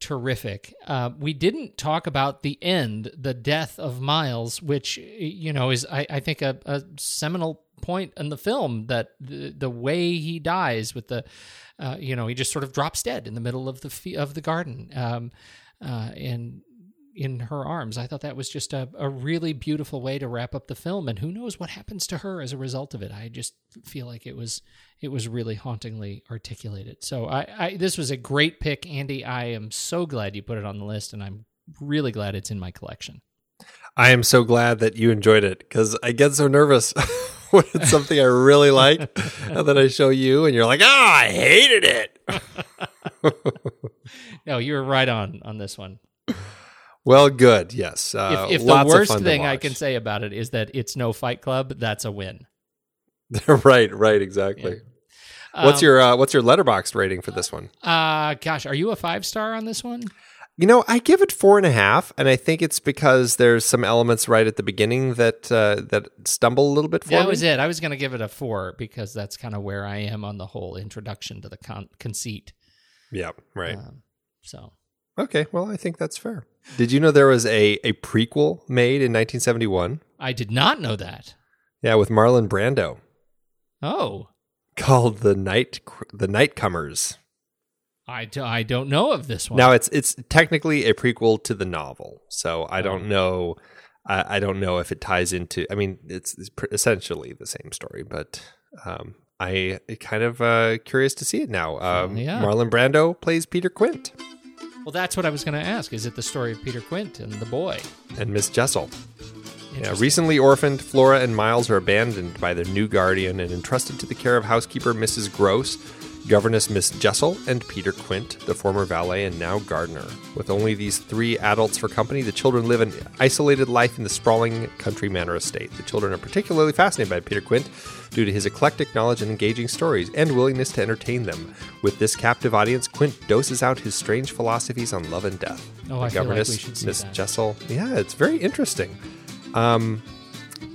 terrific. Uh, we didn't talk about the end, the death of Miles, which you know is I, I think a, a seminal point in the film that the, the way he dies with the uh, you know he just sort of drops dead in the middle of the of the garden um, uh, and in her arms. I thought that was just a, a really beautiful way to wrap up the film, and who knows what happens to her as a result of it. I just feel like it was it was really hauntingly articulated. So I, I this was a great pick, Andy. I am so glad you put it on the list, and I'm really glad it's in my collection. I am so glad that you enjoyed it because I get so nervous when it's something I really like, and then I show you, and you're like, "Oh, I hated it." No, you were right on on this one. Well, good. Yes. Uh, if if the worst thing I can say about it is that it's no Fight Club, that's a win. right. Right. Exactly. What's Um, your uh, What's your Letterboxd rating for this one? Uh, gosh, are you a five star on this one? You know, I give it four and a half, and I think it's because there's some elements right at the beginning that uh, that stumble a little bit for That me. was it. I was going to give it a four because that's kind of where I am on the whole introduction to the con- conceit. Yeah, right. Um, so okay, well, I think that's fair. Did you know there was a a prequel made in 1971? I did not know that. Yeah, with Marlon Brando, Oh, called the Night the Nightcomers. I, do, I don't know of this one. Now it's it's technically a prequel to the novel, so I don't know. I, I don't know if it ties into. I mean, it's, it's pr- essentially the same story, but um, I kind of uh, curious to see it now. Um, Yeah. Marlon Brando plays Peter Quint well, that's what I was going to ask. Is it the story of Peter Quint and the boy? and Miss Jessel. Yeah, recently orphaned, Flora and Miles are abandoned by their new guardian and entrusted to the care of housekeeper Mrs. Gross, governess Miss Jessel, and Peter Quint, the former valet and now gardener. With only these three adults for company, the children live an isolated life in the sprawling country manor estate. The children are particularly fascinated by Peter Quint due to his eclectic knowledge and engaging stories and willingness to entertain them. With this captive audience, Quint doses out his strange philosophies on love and death. Oh, the I feel like we should see Miss that. Jessel. Yeah, it's very interesting. Um,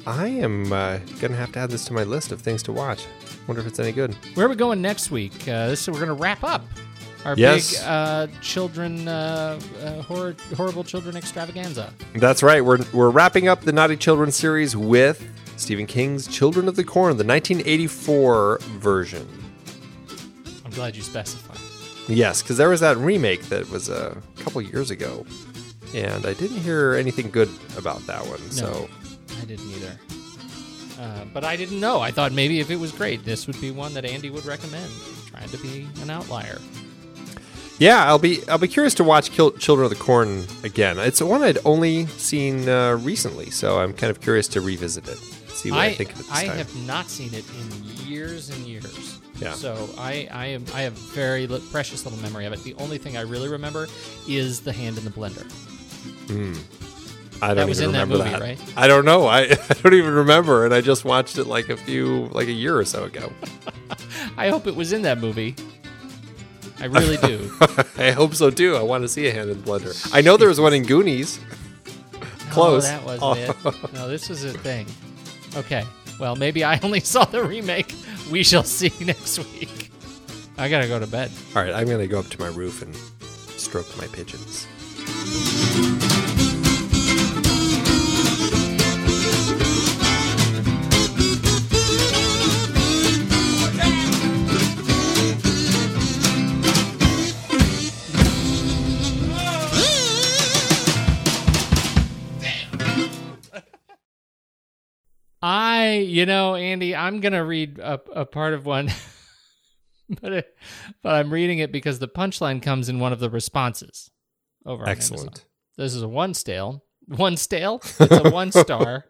I am uh, gonna have to add this to my list of things to watch. Wonder if it's any good. Where are we going next week? Uh, this we're going to wrap up our Yes. big uh, children uh, uh, horror, horrible children extravaganza. That's right. We're we're wrapping up the Naughty Children series with Stephen King's Children of the Corn, the 1984 version. I'm glad you specified. Yes, because there was that remake that was a couple years ago, and I didn't hear anything good about that one. So I didn't either. Uh, but I didn't know. I thought maybe if it was great, this would be one that Andy would recommend. Trying to be an outlier. yeah, I'll be I'll be curious to watch Kil- Children of the Corn again. It's one I'd only seen uh, recently, so I'm kind of curious to revisit it, see what I, I, think of it this I time. have not seen it in years and years. Yeah. So I, I am I have very li- precious little memory of it. The only thing I really remember is the hand in the blender. I don't That was even in that remember movie, right? I don't know. I, I don't even remember, and I just watched it like a few, like a year or so ago. I hope it was in that movie. I really do. I hope so too. I want to see a hand in blender. I know there was one in Goonies. Close. Oh, that was Oh. it. No, this was a thing. Okay. Well, maybe I only saw the remake. We shall see next week. I gotta go to bed. All right, I'm gonna go up to my roof and stroke my pigeons. I, you know, Andy, I'm gonna read a, a part of one, but it, but I'm reading it because the punchline comes in one of the responses. Over Excellent. This is a one stale, one stale. It's a one star,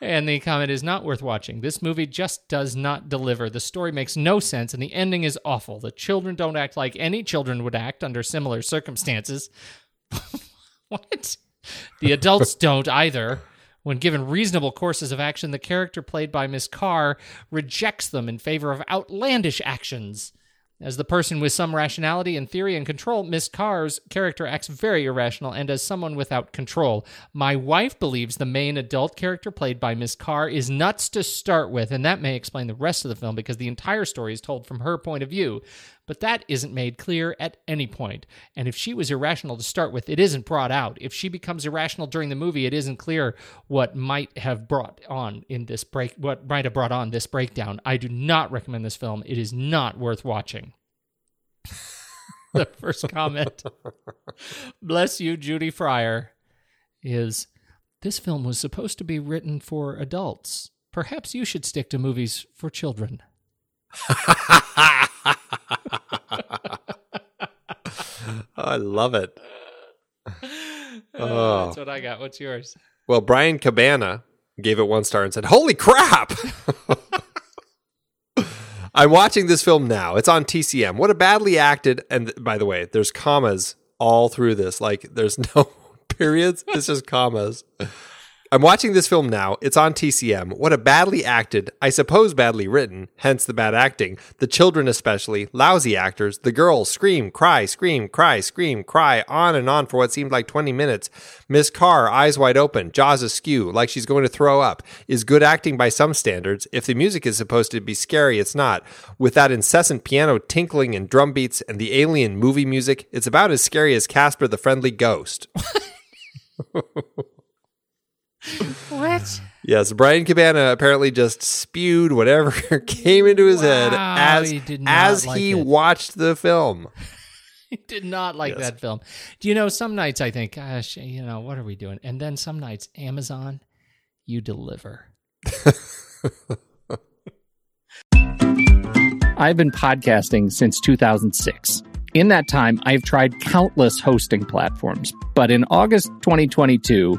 and the comment is not worth watching. This movie just does not deliver. The story makes no sense, and the ending is awful. The children don't act like any children would act under similar circumstances. what? The adults don't either. When given reasonable courses of action, the character played by Miss Kerr rejects them in favor of outlandish actions. As the person with some rationality and theory and control, Miss Kerr's character acts very irrational and as someone without control. My wife believes the main adult character played by Miss Kerr is nuts to start with, and that may explain the rest of the film because the entire story is told from her point of view. But that isn't made clear at any point. And if she was irrational to start with, it isn't brought out. If she becomes irrational during the movie, it isn't clear what might have brought on in this break what might have brought on this breakdown. I do not recommend this film. It is not worth watching. the first comment. Bless you, Judy Fryer, is this film was supposed to be written for adults. Perhaps you should stick to movies for children. I love it. Uh, That's what I got. What's yours? Well, Brian Cabana gave it one star and said, Holy crap! I'm watching this film now. It's on TCM. What a badly acted, and by the way, there's commas all through this. Like, there's no periods, it's just commas. I'm watching this film now. It's on TCM. What a badly acted, I suppose badly written, hence the bad acting. The children, especially, lousy actors. The girls scream, cry, scream, cry, scream, cry, on and on for what seemed like 20 minutes. Miss Kerr, eyes wide open, jaws askew, like she's going to throw up, is good acting by some standards. If the music is supposed to be scary, it's not. With that incessant piano tinkling and drum beats and the alien movie music, it's about as scary as Casper the Friendly Ghost. What? Yes, Brian Cabana apparently just spewed whatever came into his head as he did not as like he it. watched the film. I did not like Yes. that film. Do you know, some nights I think, gosh, you know, what are we doing? And then some nights, Amazon, you deliver. I've been podcasting since 2006. In that time, I've tried countless hosting platforms, but in August 2022,